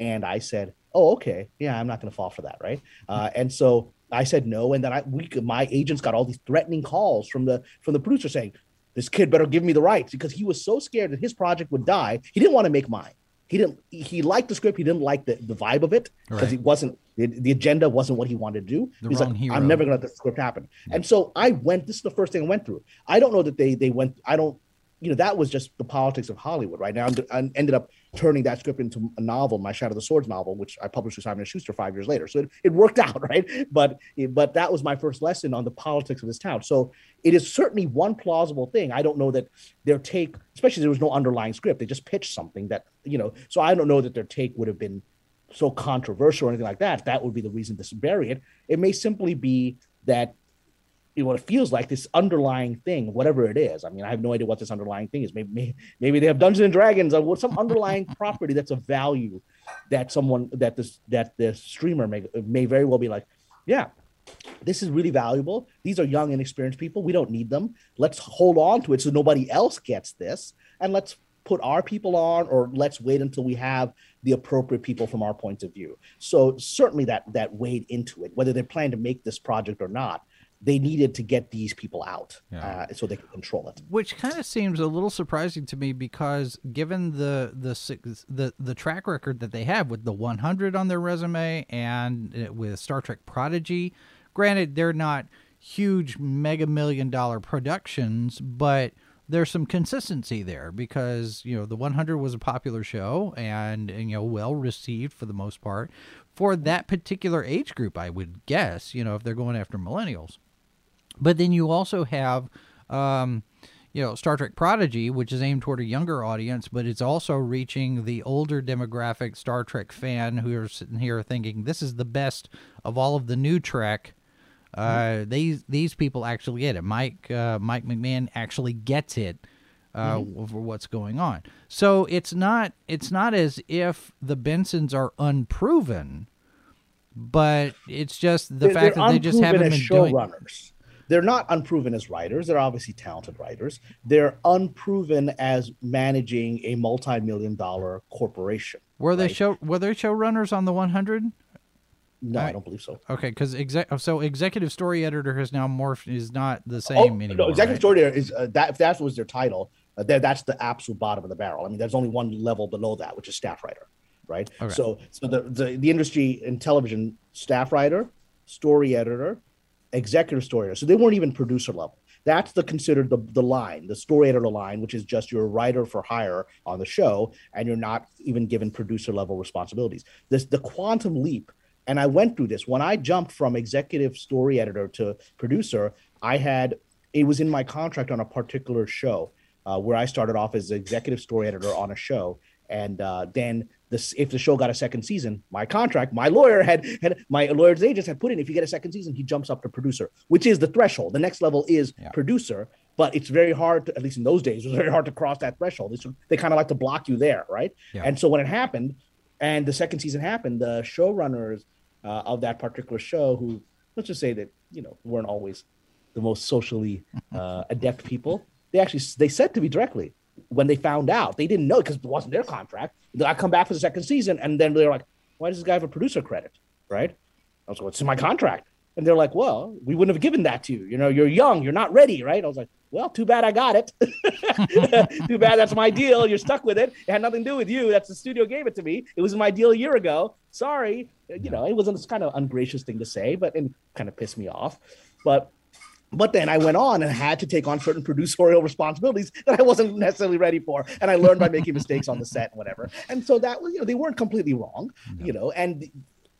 And I said, oh, okay, yeah, I'm not going to fall for that, right? Uh, and so I said no, and then I we my agents got all these threatening calls from the from the producer saying, this kid better give me the rights because he was so scared that his project would die. He didn't want to make mine. He didn't. He liked the script. He didn't like the, the vibe of it because right. it wasn't the, the, agenda wasn't what he wanted to do. The He's like, hero. I'm never going to let the script happen. Yeah. And so I went. This is the first thing I went through. I don't know that they they went. I don't. You know that was just the politics of Hollywood right now. I ended up turning that script into a novel, my Shadow of the Swords novel, which I published with Simon & Schuster five years later. So it, it worked out, right? But but that was my first lesson on the politics of this town. So it is certainly one plausible thing. I don't know that their take, especially there was no underlying script. They just pitched something that, you know, so I don't know that their take would have been so controversial or anything like that. That would be the reason to bury it. It may simply be that you know, what it feels like this underlying thing, whatever it is. I mean, I have no idea what this underlying thing is. Maybe maybe they have Dungeons and Dragons or some underlying property that's a value that someone that this that the streamer may may very well be like, yeah, this is really valuable. These are young, inexperienced people. We don't need them. Let's hold on to it so nobody else gets this, and let's put our people on, or let's wait until we have the appropriate people from our point of view. So certainly that that weighed into it, whether they plan to make this project or not they needed to get these people out yeah. uh, so they could control it. Which kind of seems a little surprising to me because given the the the the track record that they have with the 100 on their resume and uh, with Star Trek Prodigy, granted they're not huge mega million dollar productions, but there's some consistency there because you know the 100 was a popular show and, and you know well received for the most part for that particular age group i would guess you know if they're going after millennials but then you also have, um, you know, Star Trek Prodigy, which is aimed toward a younger audience, but it's also reaching the older demographic Star Trek fan who are sitting here thinking this is the best of all of the new Trek. Uh, mm-hmm. These these people actually get it. Mike uh, Mike McMahan actually gets it uh, mm-hmm. for what's going on. So it's not it's not as if the Bensons are unproven, but it's just the they're, fact they're that they just haven't been doing. Runners they're not unproven as writers. They're obviously talented writers. They're unproven as managing a multi-million dollar corporation. Were they show were they showrunners on the 100? No, I, I don't believe so. Okay, because exec so executive story editor has now morphed is not the same oh, anymore. No, executive right? story editor is uh, that if that was their title, uh, that's the absolute bottom of the barrel. I mean, there's only one level below that, which is staff writer, right? Okay. So so the, the the industry in television, staff writer, story editor, executive story editor. So they weren't even producer level. That's the considered the, the line, the story editor line, which is just you're a writer for hire on the show, and you're not even given producer level responsibilities. This the quantum leap, and I went through this when I jumped from executive story editor to producer. I had it was in my contract on a particular show uh, where I started off as executive story editor on a show, and uh, then this if the show got a second season, my contract, my lawyer had had my lawyer's agents had put in if you get a second season, he jumps up to producer, which is the threshold. The next level is yeah. producer, but it's very hard to, at least in those days, it was very hard to cross that threshold. It's, they kind of like to block you there, right? Yeah. And so when it happened, and the second season happened, the showrunners uh, of that particular show, who let's just say that you know weren't always the most socially uh, adept people, they actually they said to me directly, when they found out, they didn't know because it wasn't their contract. I come back for the second season, and then they're like, "Why does this guy have a producer credit?" Right? I was like, "What's in my contract?" And they're like, "Well, we wouldn't have given that to you. You know, you're young, you're not ready, right?" I was like, "Well, too bad I got it. too bad that's my deal. You're stuck with it. It had nothing to do with you. That's the studio gave it to me. It was my deal a year ago. Sorry." Uh, you know, it was a kind of ungracious thing to say, but it kind of pissed me off. But but then I went on and had to take on certain producerial responsibilities that I wasn't necessarily ready for. And I learned by making mistakes on the set and whatever. And so that was, you know, they weren't completely wrong, no. you know, and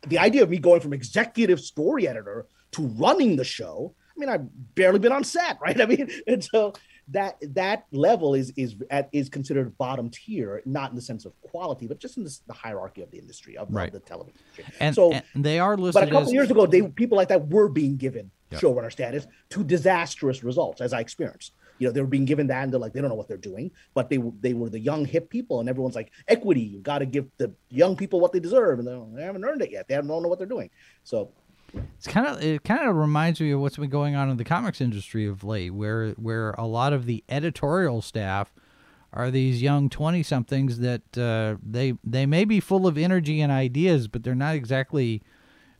the, idea of me going from executive story editor to running the show, I mean, I've barely been on set, right? I mean, and so that that level is is at, is considered bottom tier, not in the sense of quality, but just in the, the hierarchy of the industry of, right. of the television industry. And so and they are listed. But a couple as... years ago, they people like that were being given yep. showrunner status to disastrous results, as I experienced. You know, they were being given that, and they're like, they don't know what they're doing, but they they were the young hip people, and everyone's like, equity, you got to give the young people what they deserve, and they haven't earned it yet. They don't know what they're doing. So it's kind of it kind of reminds me of what's been going on in the comics industry of late, where where a lot of the editorial staff are these young 20 somethings that uh, they they may be full of energy and ideas but they're not exactly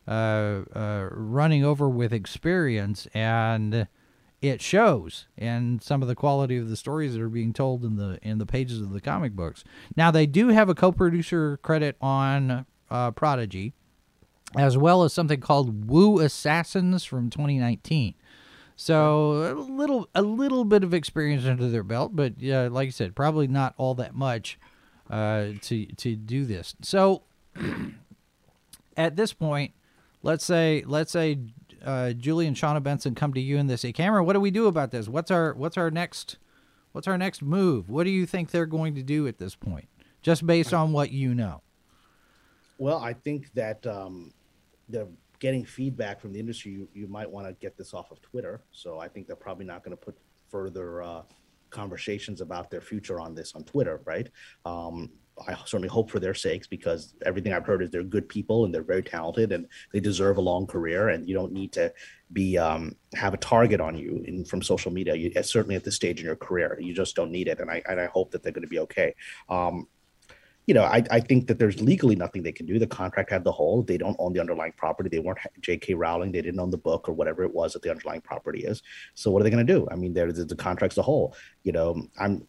uh, uh, running over with experience, and it shows in some of the quality of the stories that are being told in the in the pages of the comic books. Now they do have a co-producer credit on uh, Prodigy, as well as something called Wu Assassins from 2019. So a little a little bit of experience under their belt, but yeah, like I said, probably not all that much uh, to to do this. So at this point, let's say let's say uh, Julie and Shawna Benson come to you and they say, Kamran, what do we do about this? What's our what's our next what's our next move? What do you think they're going to do at this point, just based on what you know? Well, I think that um, they're getting feedback from the industry. You, you might want to get this off of Twitter. So I think they're probably not going to put further uh, conversations about their future on this on Twitter, right? Um, I certainly hope for their sakes because everything I've heard is they're good people and they're very talented and they deserve a long career. And you don't need to be um, have a target on you in, from social media. You, certainly at this stage in your career, you just don't need it. And I and I hope that they're going to be okay. Um, you know, I, I think that there's legally nothing they can do. The contract had the whole. They don't own the underlying property. They weren't J.K. Rowling. They didn't own the book or whatever it was that the underlying property is. So what are they going to do? I mean, there's the contract's the whole. You know, I'm.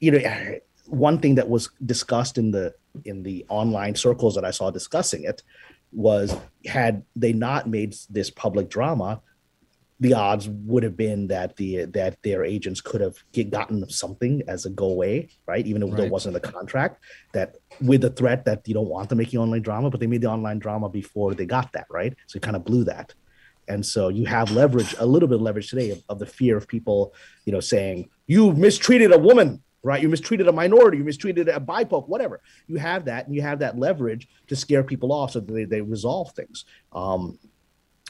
You know, one thing that was discussed in the in the online circles that I saw discussing it was had they not made this public drama, the odds would have been that the that their agents could have get, gotten something as a go away, right? Even if right. there wasn't a contract that with the threat that you don't want them making online drama, but they made the online drama before they got that, right? So it kind of blew that. And so you have leverage, a little bit of leverage today of, of the fear of people, you know, saying you've mistreated a woman right? You mistreated a minority, you mistreated a BIPOC, whatever. You have that, and you have that leverage to scare people off so that they, they resolve things. Um,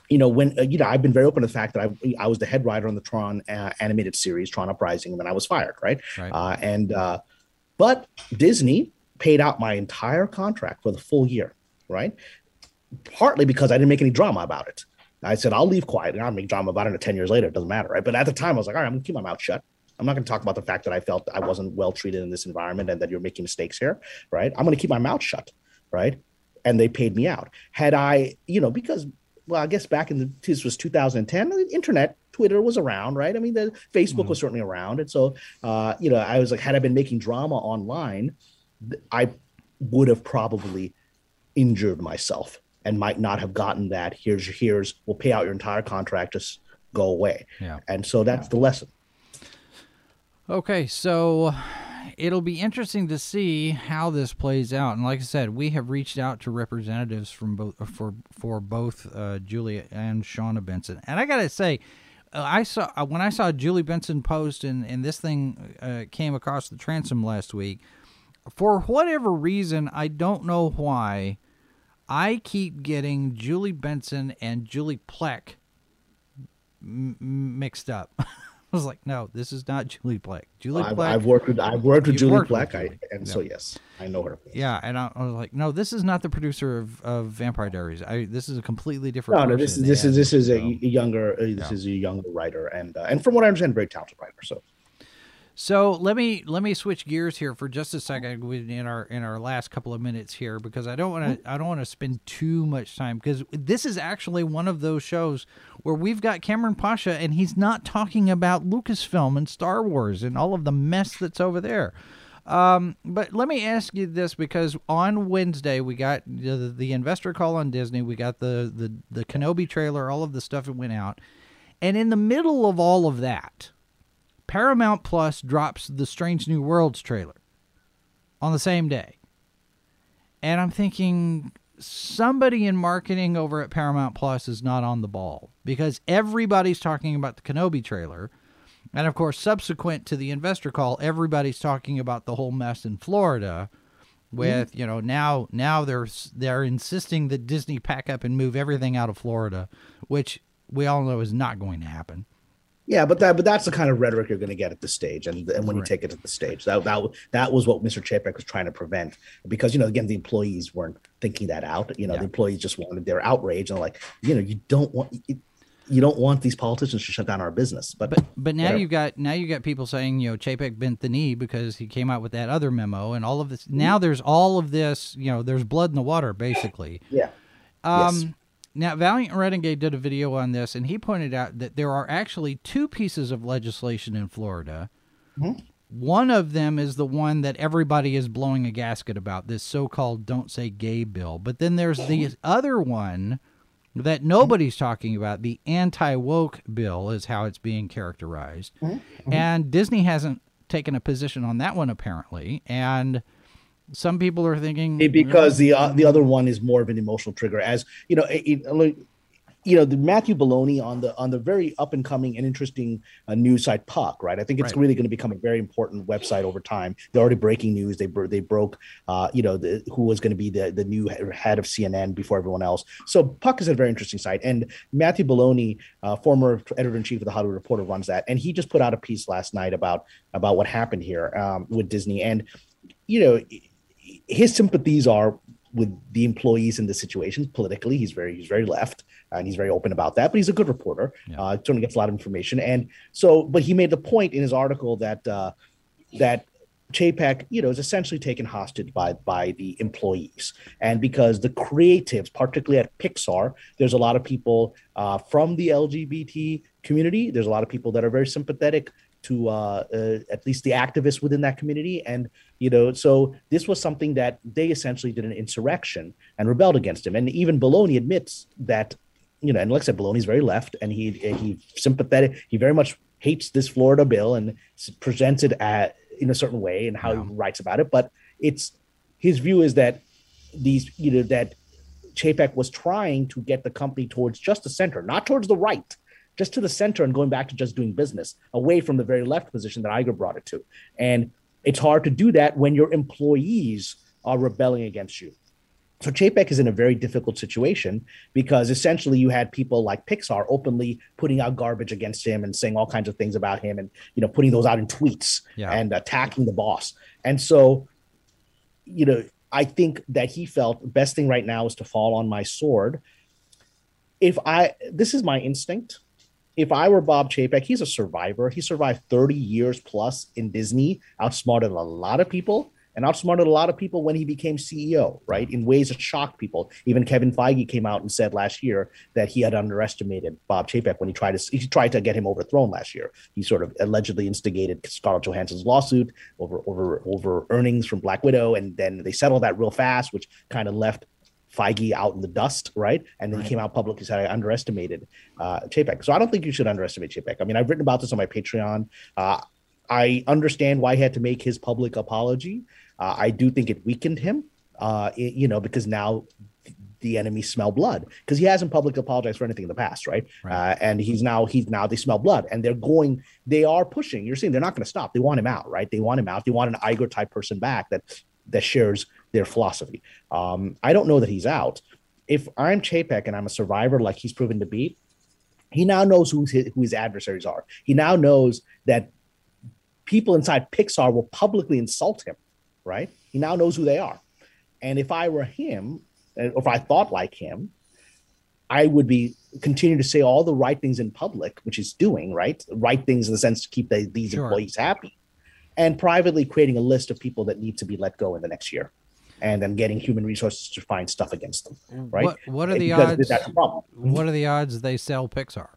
you know, when uh, you know, I've been very open to the fact that I, I was the head writer on the Tron uh, animated series, Tron Uprising, and then I was fired, right? right. Uh, and uh, but Disney paid out my entire contract for the full year, right? Partly because I didn't make any drama about it. I said I'll leave quiet and I'll make drama about it. And ten years later, it doesn't matter, right? But at the time, I was like, all right, I'm gonna keep my mouth shut. I'm not going to talk about the fact that I felt I wasn't well treated in this environment and that you're making mistakes here, right? I'm going to keep my mouth shut, right? And they paid me out. Had I, you know, because well, I guess back in the this was 2010, the internet, Twitter was around, right? I mean, the Facebook mm was certainly around, and so uh, you know, I was like, had I been making drama online, I would have probably injured myself and might not have gotten that. Here's here's we'll pay out your entire contract, just go away. Yeah. And so that's yeah. the lesson. Okay, so it'll be interesting to see how this plays out. And like I said, we have reached out to representatives from both for for both uh, Julia and Shawna Benson. And I gotta say, uh, I saw uh, when I saw Julie Benson post and and this thing uh, came across the transom last week. For whatever reason, I don't know why, I keep getting Julie Benson and Julie Plec m- mixed up. Was like, no, this is not Julie Plec. Julie I've, Plec. I've worked with I've worked with Julie worked Plec, with I, and yeah. so yes, I know her. Yeah, and I, I, was like, no, this is not the producer of, of Vampire Diaries. I this is a completely different. No, no, this is this is this is a younger uh, this yeah. is a younger writer, and uh, and from what I understand, very talented writer. So so let me let me switch gears here for just a second in our in our last couple of minutes here because I don't want to mm-hmm. I don't want to spend too much time because this is actually one of those shows where we've got Kamran Pasha and he's not talking about Lucasfilm and Star Wars and all of the mess that's over there. Um, but let me ask you this because on Wednesday we got the, the investor call on Disney, we got the the the Kenobi trailer, all of the stuff that went out, and in the middle of all of that Paramount Plus drops the Strange New Worlds trailer on the same day. And I'm thinking somebody in marketing over at Paramount Plus is not on the ball because everybody's talking about the Kenobi trailer. And of course, subsequent to the investor call, everybody's talking about the whole mess in Florida with, mm-hmm. you know, now now they're they're insisting that Disney pack up and move everything out of Florida, which we all know is not going to happen. Yeah, but that but that's the kind of rhetoric you're going to get at the stage, and and when right. you take it to the stage, that that that was what Mr. Chapek was trying to prevent, because you know again the employees weren't thinking that out. You know yeah. the employees just wanted their outrage and like you know you don't want. you don't want these politicians to shut down our business, but but, but now you have got now you've got people saying you know Chapek bent the knee because he came out with that other memo and all of this. Now there's all of this you know there's blood in the water basically. Yeah. Um, yes. Now, Valiant Renegade did a video on this, and he pointed out that there are actually two pieces of legislation in Florida. Mm-hmm. One of them is the one that everybody is blowing a gasket about, this so called Don't Say Gay bill. But then there's the other one that nobody's talking about the anti woke bill, is how it's being characterized. Mm-hmm. And Disney hasn't taken a position on that one apparently, and some people are thinking because the uh, the other one is more of an emotional trigger. As you know, it, it, you know, the Matthew Belloni on the on the very up and coming and interesting uh, news site Puck, right? I think it's right. really going to become a very important website over time. They're already breaking news. They they broke, uh, you know, the, who was going to be the the new head of CNN before everyone else. So Puck is a very interesting site, and Matthew Belloni, uh, former editor in chief of the Hollywood Reporter, runs that, and he just put out a piece last night about about what happened here um, with Disney, and you know, his sympathies are with the employees in the situation politically. He's very he's very left and he's very open about that. But he's a good reporter. Yeah. Uh, certainly gets a lot of information. And so, but he made the point in his article that uh, that Chapek, you know, is essentially taken hostage by by the employees, and because the creatives, particularly at Pixar, there's a lot of people uh, from the LGBT community. There's a lot of people that are very sympathetic to uh, uh, at least the activists within that community, and you know, so this was something that they essentially did an insurrection and rebelled against him. And even Belloni admits that you know, and like I said, Belloni's very left, and he he sympathetic. He very much hates this Florida bill and presents it at in a certain way and how yeah. he writes about it. But it's his view is that these you know that Chapek was trying to get the company towards just the center, not towards the right, just to the center and going back to just doing business, away from the very left position that Iger brought it to. And it's hard to do that when your employees are rebelling against you. So Chapek is in a very difficult situation because essentially you had people like Pixar openly putting out garbage against him and saying all kinds of things about him and you know putting those out in tweets yeah. and attacking the boss. And so you know I think that he felt the best thing right now is to fall on my sword. If I this is my instinct. If I were Bob Chapek, he's a survivor. He survived 30 years plus in Disney, outsmarted a lot of people and outsmarted a lot of people when he became CEO, right? In ways that shocked people. Even Kevin Feige came out and said last year that he had underestimated Bob Chapek when he tried to he tried to get him overthrown last year. He sort of allegedly instigated Scarlett Johansson's lawsuit over over over earnings from Black Widow, and then they settled that real fast, which kind of left Feige out in the dust, right? And then right. he came out publicly and said I underestimated uh, Chapek. So I don't think you should underestimate Chapek. I mean, I've written about this on my Patreon. Uh, I understand why he had to make his public apology. Uh, I do think it weakened him, uh, it, you know, because now the enemy smell blood because he hasn't publicly apologized for anything in the past, right? right. Uh, and he's now he's now they smell blood and they're going, they are pushing. You're seeing they're not going to stop. They want him out, right? They want him out. They want an Iger type person back that that shares their philosophy. Um, I don't know that he's out. If I'm Chapek and I'm a survivor like he's proven to be, he now knows who his, who his adversaries are. He now knows that people inside Pixar will publicly insult him right? He now knows who they are. And if I were him, or if I thought like him, I would be continue to say all the right things in public, which he's doing, right? Right things in the sense to keep the, these sure. employees happy, and privately creating a list of people that need to be let go in the next year, and then getting human resources to find stuff against them, mm. right? What, what are the odds? That's a problem. What are the odds they sell Pixar?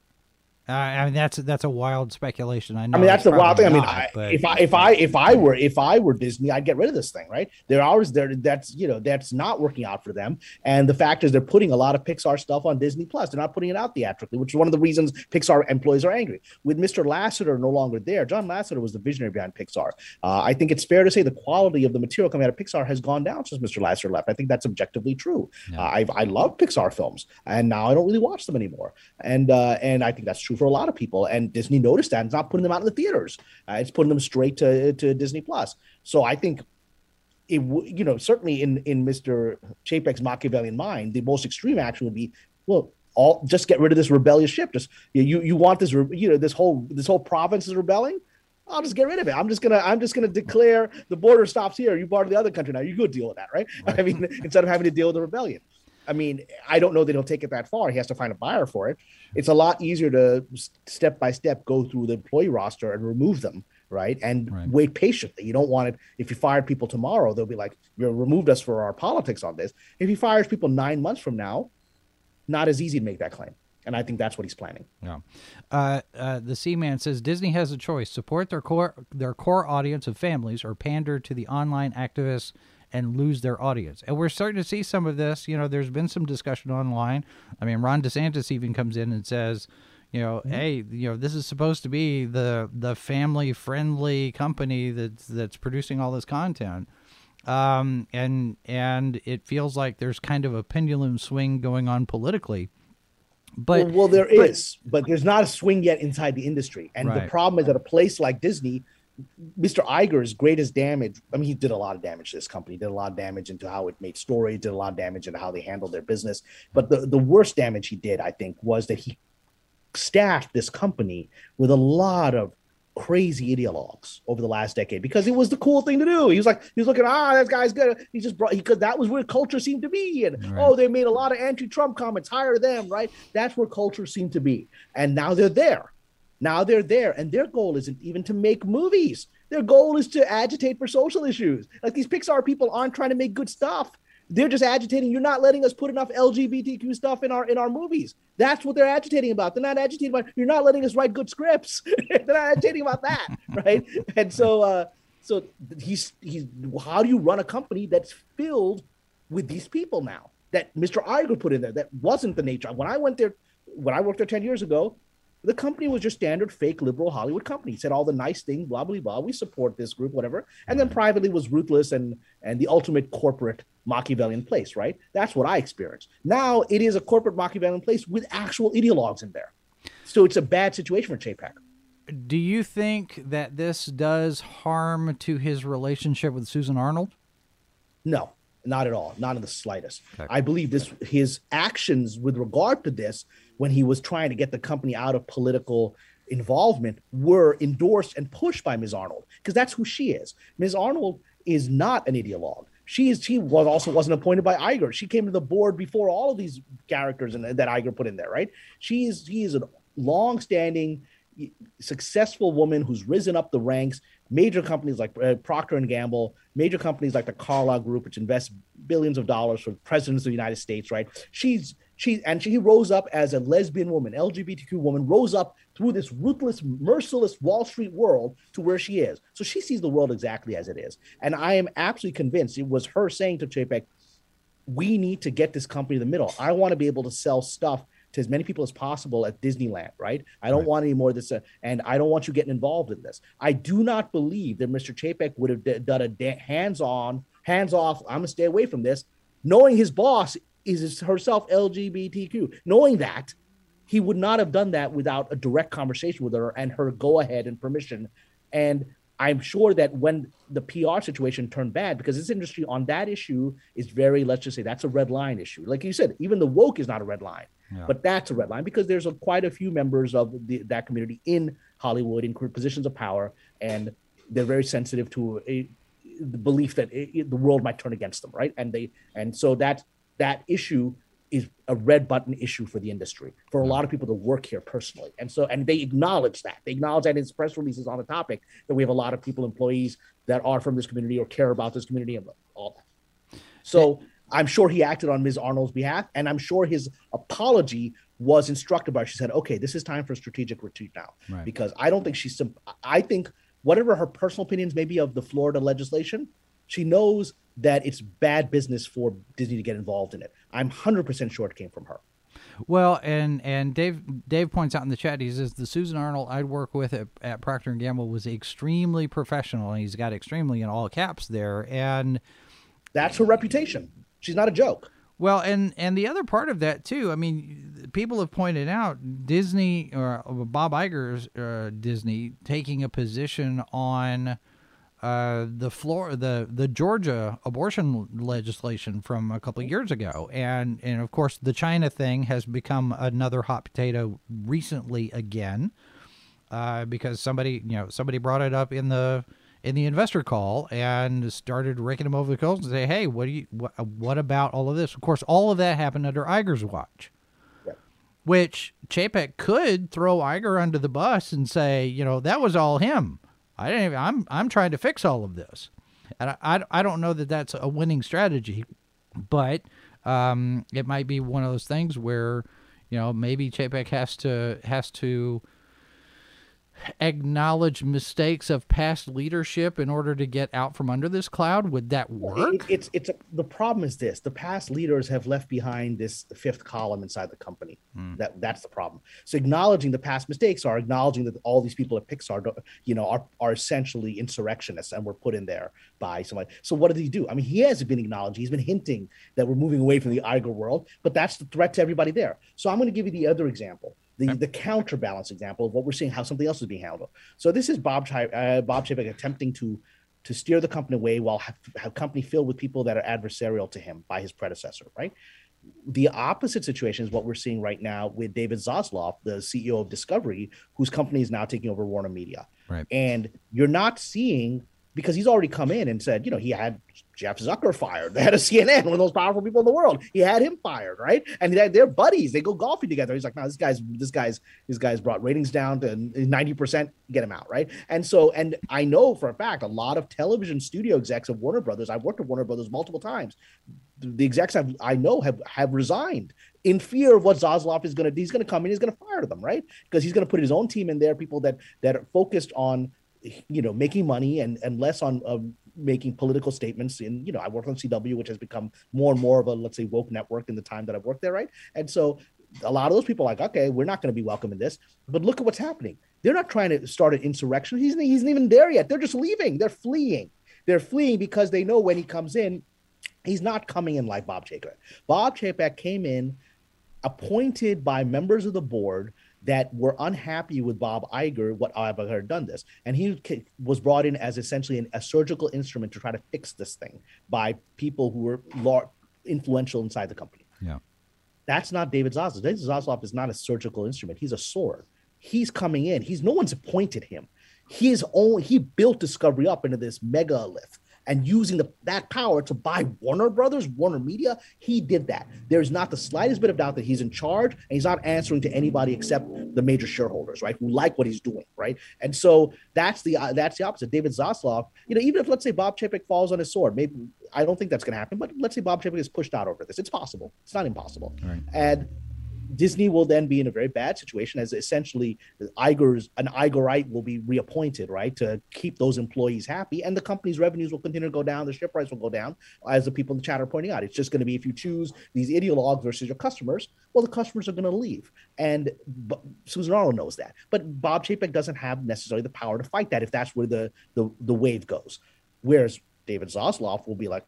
Uh, I mean that's that's a wild speculation. I know. I mean that's the wild thing. I mean, I, if I if I if I were if I were Disney, I'd get rid of this thing, right? There are there that's you know that's not working out for them, and the fact is they're putting a lot of Pixar stuff on Disney Plus. They're not putting it out theatrically, which is one of the reasons Pixar employees are angry. With Mr. Lasseter no longer there, John Lasseter was the visionary behind Pixar. Uh, I think it's fair to say the quality of the material coming out of Pixar has gone down since Mr. Lasseter left. I think that's objectively true. Yeah. Uh, I I love Pixar films, and now I don't really watch them anymore, and uh, and I think that's true for a lot of people. And Disney noticed that. It's not putting them out in the theaters. Uh, it's putting them straight to to Disney Plus. So I think it you know certainly in in Mr. Chapek's Machiavellian mind, the most extreme action would be well. All, just get rid of this rebellious ship. Just you, you want this, you know, this whole this whole province is rebelling. I'll just get rid of it. I'm just gonna I'm just gonna declare the border stops here. You part of the other country now. You go deal with that, right? right? I mean, instead of having to deal with the rebellion. I mean, I don't know that he'll take it that far. He has to find a buyer for it. It's a lot easier to step by step go through the employee roster and remove them, right? And right. wait patiently. You don't want it. If you fire people tomorrow, they'll be like, "You removed us for our politics on this." If he fires people nine months from now, not as easy to make that claim. And I think that's what he's planning. Yeah. Uh, uh, the Seaman says Disney has a choice: support their core their core audience of families, or pander to the online activists and lose their audience. And we're starting to see some of this. You know, there's been some discussion online. I mean, Ron DeSantis even comes in and says, you know, mm-hmm. hey, you know, this is supposed to be the the family friendly company that's that's producing all this content. Um, and and it feels like there's kind of a pendulum swing going on politically. But well, well there but, is, but there's not a swing yet inside the industry. And right. the problem is that a place like Disney, Mr. Iger's greatest damage. I mean, he did a lot of damage to this company. Did a lot of damage into how it made story. Did a lot of damage into how they handled their business. But the the worst damage he did, I think, was that he staffed this company with a lot of crazy ideologues over the last decade because it was the cool thing to do. He was like, he was looking, ah, that guy's good. He just brought, because that was where culture seemed to be. And right. oh, they made a lot of anti Trump comments, hire them, right? That's where culture seemed to be. And now they're there. Now they're there. And their goal isn't even to make movies. Their goal is to agitate for social issues. Like these Pixar people aren't trying to make good stuff. They're just agitating. You're not letting us put enough LGBTQ stuff in our in our movies. That's what they're agitating about. They're not agitating about. You're not letting us write good scripts. they're not agitating about that, right? And so, uh, so he's he's. How do you run a company that's filled with these people now? That Mr. Iger put in there. That wasn't the nature. When I went there, when I worked there ten years ago, the company was just standard fake liberal Hollywood company. Said all the nice things, blah blah blah. We support this group, whatever. And then privately was ruthless and and the ultimate corporate Machiavellian place, right? That's what I experienced. Now it is a corporate Machiavellian place with actual ideologues in there. So it's a bad situation for Chapek. Do you think that this does harm to his relationship with Susan Arnold? No, not at all. Not in the slightest. Okay. I believe this his actions with regard to this when he was trying to get the company out of political involvement were endorsed and pushed by Ms. Arnold because that's who she is. Ms. Arnold is not an ideologue. She is. She was also wasn't appointed by Iger. She came to the board before all of these characters and that Iger put in there. Right. She is. He is a long-standing, successful woman who's risen up the ranks. Major companies like uh, Procter and Gamble, major companies like the Carlyle Group, which invests billions of dollars for presidents of the United States. Right. She's she and she rose up as a lesbian woman, LGBTQ woman, rose up through this ruthless, merciless Wall Street world to where she is. So she sees the world exactly as it is. And I am absolutely convinced it was her saying to Chapek, we need to get this company in the middle. I want to be able to sell stuff to as many people as possible at Disneyland, right? I don't right. want any more of this, uh, and I don't want you getting involved in this. I do not believe that Mr. Chapek would have d- done a da- hands-on, hands-off. I'm gonna stay away from this, knowing his boss is herself LGBTQ. Knowing that, he would not have done that without a direct conversation with her and her go ahead and permission. And I'm sure that when the PR situation turned bad, because this industry on that issue is very, let's just say that's a red line issue. Like you said, even the woke is not a red line, yeah. but that's a red line because there's a, quite a few members of the, that community in Hollywood in positions of power, and they're very sensitive to a, the belief that it, the world might turn against them, right? And they and so that that issue is a red button issue for the industry for a lot of people to work here personally. And so and they acknowledge that. They acknowledge that in his press releases on the topic that we have a lot of people employees that are from this community or care about this community and all that. So i'm sure he acted on ms. Arnold's behalf and i'm sure his apology was instructed by her. she said okay this is time for a strategic retreat now. Right. because i don't think she's i think whatever her personal opinions may be of the florida legislation she knows that it's bad business for Disney to get involved in it. I'm 100% sure it came from her. Well, and and Dave Dave points out in the chat, he says the Susan Arnold I'd work with at, at Procter and Gamble was extremely professional, and he's got extremely in all caps there, and that's her reputation. She's not a joke. Well, and and the other part of that too. I mean, people have pointed out Disney or Bob Iger's uh, Disney taking a position on uh, the floor the the Georgia abortion legislation from a couple of years ago, and and of course the China thing has become another hot potato recently again, uh, because somebody you know somebody brought it up in the in the investor call and started raking them over the coals and say, hey, what do you what, what about all of this? Of course, all of that happened under Iger's watch. Which Chapek could throw Iger under the bus and say, you know, that was all him I didn't. Even, I'm I'm trying to fix all of this, and I, I, I don't know that that's a winning strategy, but um, it might be one of those things where you know maybe Chapek has to has to acknowledge mistakes of past leadership in order to get out from under this cloud? Would that work? It, it's it's a, the problem is this: the past leaders have left behind this fifth column inside the company. Mm. That that's the problem. So acknowledging the past mistakes are acknowledging that all these people at Pixar, you know, are are essentially insurrectionists and were put in there by somebody. So what did he do? I mean, he has been acknowledging. He's been hinting that we're moving away from the Iger world, but that's the threat to everybody there. So I'm going to give you the other example the, the counterbalance example of what we're seeing, how something else is being handled. So this is Bob uh, Bob Chapek attempting to to steer the company away while have, have company filled with people that are adversarial to him by his predecessor, right? The opposite situation is what we're seeing right now with David Zaslav, the CEO of Discovery, whose company is now taking over Warner Media. Right. And you're not seeing because he's already come in and said, you know, he had Jeff Zucker fired, the head of CNN, one of those powerful people in the world. He had him fired, right? And they're buddies. They go golfing together. He's like, no, this guy's this guy's this guy's brought ratings down to ninety percent. Get him out, right? And so, and I know for a fact, a lot of television studio execs of Warner Brothers. I've worked with Warner Brothers multiple times. The execs I've, I know have have resigned in fear of what Zaslav is going to. Do. He's going to come in. He's going to fire them, right? Because he's going to put his own team in there, people that that are focused on you know making money and and less on uh, making political statements in you know i work on cw which has become more and more of a let's say woke network in the time that i've worked there right? And so a lot of those people are like okay we're not going to be welcome in this. But look at what's happening. They're not trying to start an insurrection. He's, he's not even there yet. They're just leaving. They're fleeing. They're fleeing because they know when he comes in he's not coming in like bob chapek. Bob chapek came in appointed by members of the board that were unhappy with Bob Iger, what Iger had done this. And he was brought in as essentially an, a surgical instrument to try to fix this thing by people who were large, influential inside the company. Yeah. That's not David Zaslav. David Zaslav is not a surgical instrument. He's a sword. He's coming in. He's no one's appointed him. He's only he built Discovery up into this megalith and using the, that power to buy Warner Brothers, Warner Media, he did that. There's not the slightest bit of doubt that he's in charge and he's not answering to anybody except the major shareholders, right, who like what he's doing, right? And so that's the uh, that's the opposite. David Zaslav, you know, even if let's say Bob Chapek falls on his sword, maybe I don't think that's going to happen, but let's say Bob Chapek is pushed out over this. It's possible. It's not impossible. Right. And Disney will then be in a very bad situation as essentially Iger's an Igerite will be reappointed, right, to keep those employees happy, and the company's revenues will continue to go down, the share price will go down, as the people in the chat are pointing out. It's just going to be if you choose these ideologues versus your customers, well, the customers are going to leave, and Susan Arnold knows that, but Bob Chapek doesn't have necessarily the power to fight that if that's where the the, the wave goes, whereas David Zaslav will be like,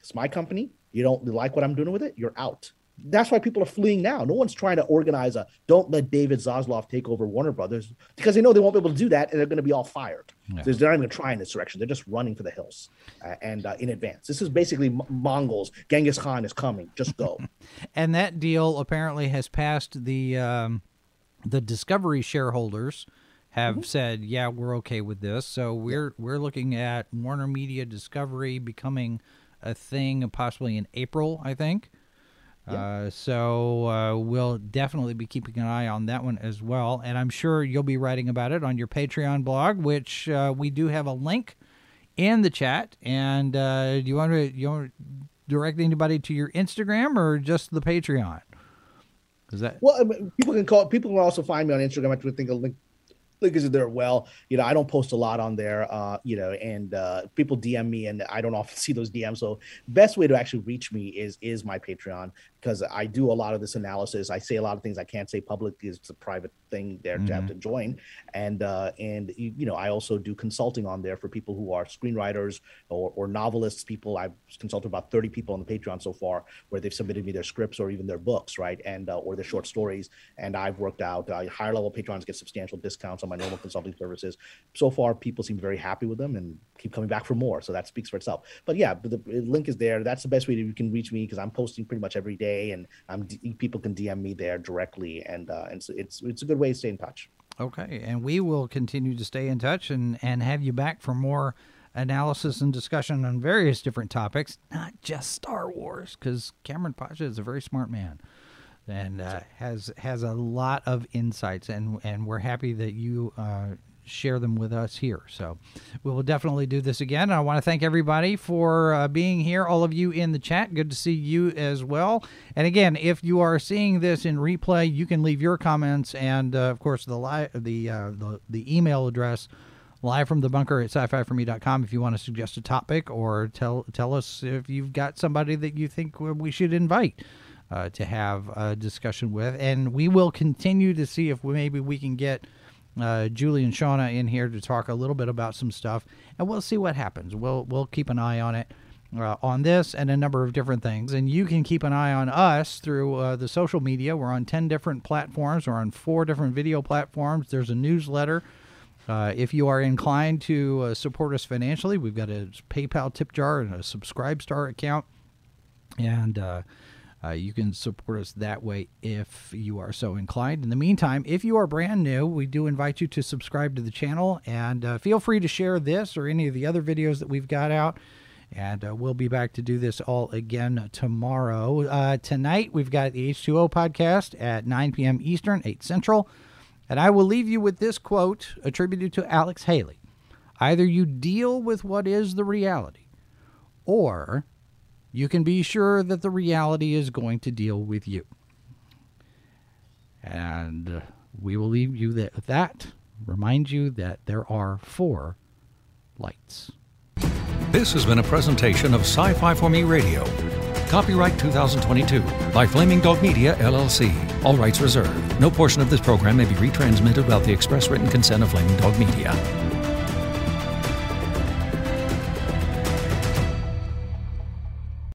"It's my company. You don't like what I'm doing with it. You're out." That's why people are fleeing now. No one's trying to organize a don't let David Zaslav take over Warner Brothers because they know they won't be able to do that and they're going to be all fired. Yeah. So they're not even trying this direction. They're just running for the hills uh, and uh, in advance. This is basically M- Mongols. Genghis Khan is coming. Just go. and that deal apparently has passed the um, the Discovery shareholders have mm-hmm. said, yeah, we're okay with this. So we're we're looking at Warner Media Discovery becoming a thing possibly in April, I think. Uh, so uh, we'll definitely be keeping an eye on that one as well, and I'm sure you'll be writing about it on your Patreon blog, which uh, we do have a link in the chat. And uh, do you want to you want to direct anybody to your Instagram or just the Patreon? Is that well? People can call. People can also find me on Instagram. I think a link because they're well. You know, I don't post a lot on there. Uh, you know, and uh, people DM me, and I don't often see those DMs. So best way to actually reach me is is my Patreon because I do a lot of this analysis. I say a lot of things I can't say publicly. It's a private thing there mm-hmm. to have to join. And uh, and you know, I also do consulting on there for people who are screenwriters or, or novelists. People I've consulted about thirty people on the Patreon so far, where they've submitted me their scripts or even their books, right, and uh, or their short stories. And I've worked out uh, higher level patrons get substantial discounts on my normal consulting services. So far, people seem very happy with them and keep coming back for more. So that speaks for itself. But yeah, the link is there. That's the best way that you can reach me because I'm posting pretty much every day and um, people can DM me there directly, and uh, and so it's it's a good way to stay in touch. Okay, and we will continue to stay in touch and and have you back for more analysis and discussion on various different topics, not just Star Wars, because Kamran Pasha is a very smart man and uh, has has a lot of insights, and and we're happy that you uh, share them with us here. So we will definitely do this again. I want to thank everybody for uh, being here, all of you in the chat. Good to see you as well. And again, if you are seeing this in replay, you can leave your comments and, uh, of course, the, li- the, uh, the, the email address live from the bunker at sci-fi4me.com if you want to suggest a topic or tell tell us if you've got somebody that you think we should invite uh, to have a discussion with and we will continue to see if we, maybe we can get uh, Julie and Shawna in here to talk a little bit about some stuff, and we'll see what happens. We'll we'll keep an eye on it. Uh, on this and a number of different things. And you can keep an eye on us through uh, the social media. We're on 10 different platforms, we're on four different video platforms. There's a newsletter. Uh, if you are inclined to uh, support us financially, we've got a PayPal tip jar and a Subscribestar account. And uh, you can support us that way if you are so inclined. In the meantime, if you are brand new, we do invite you to subscribe to the channel and uh, feel free to share this or any of the other videos that we've got out. And uh, we'll be back to do this all again tomorrow. Uh, tonight, we've got the H2O podcast at 9 p.m. Eastern, 8 Central. And I will leave you with this quote attributed to Alex Haley Either you deal with what is the reality, or you can be sure that the reality is going to deal with you. And we will leave you with that. Remind you that there are four lights. This has been a presentation of Sci Fi for Me Radio. Copyright 2022 by Flaming Dog Media, LLC. All rights reserved. No portion of this program may be retransmitted without the express written consent of Flaming Dog Media.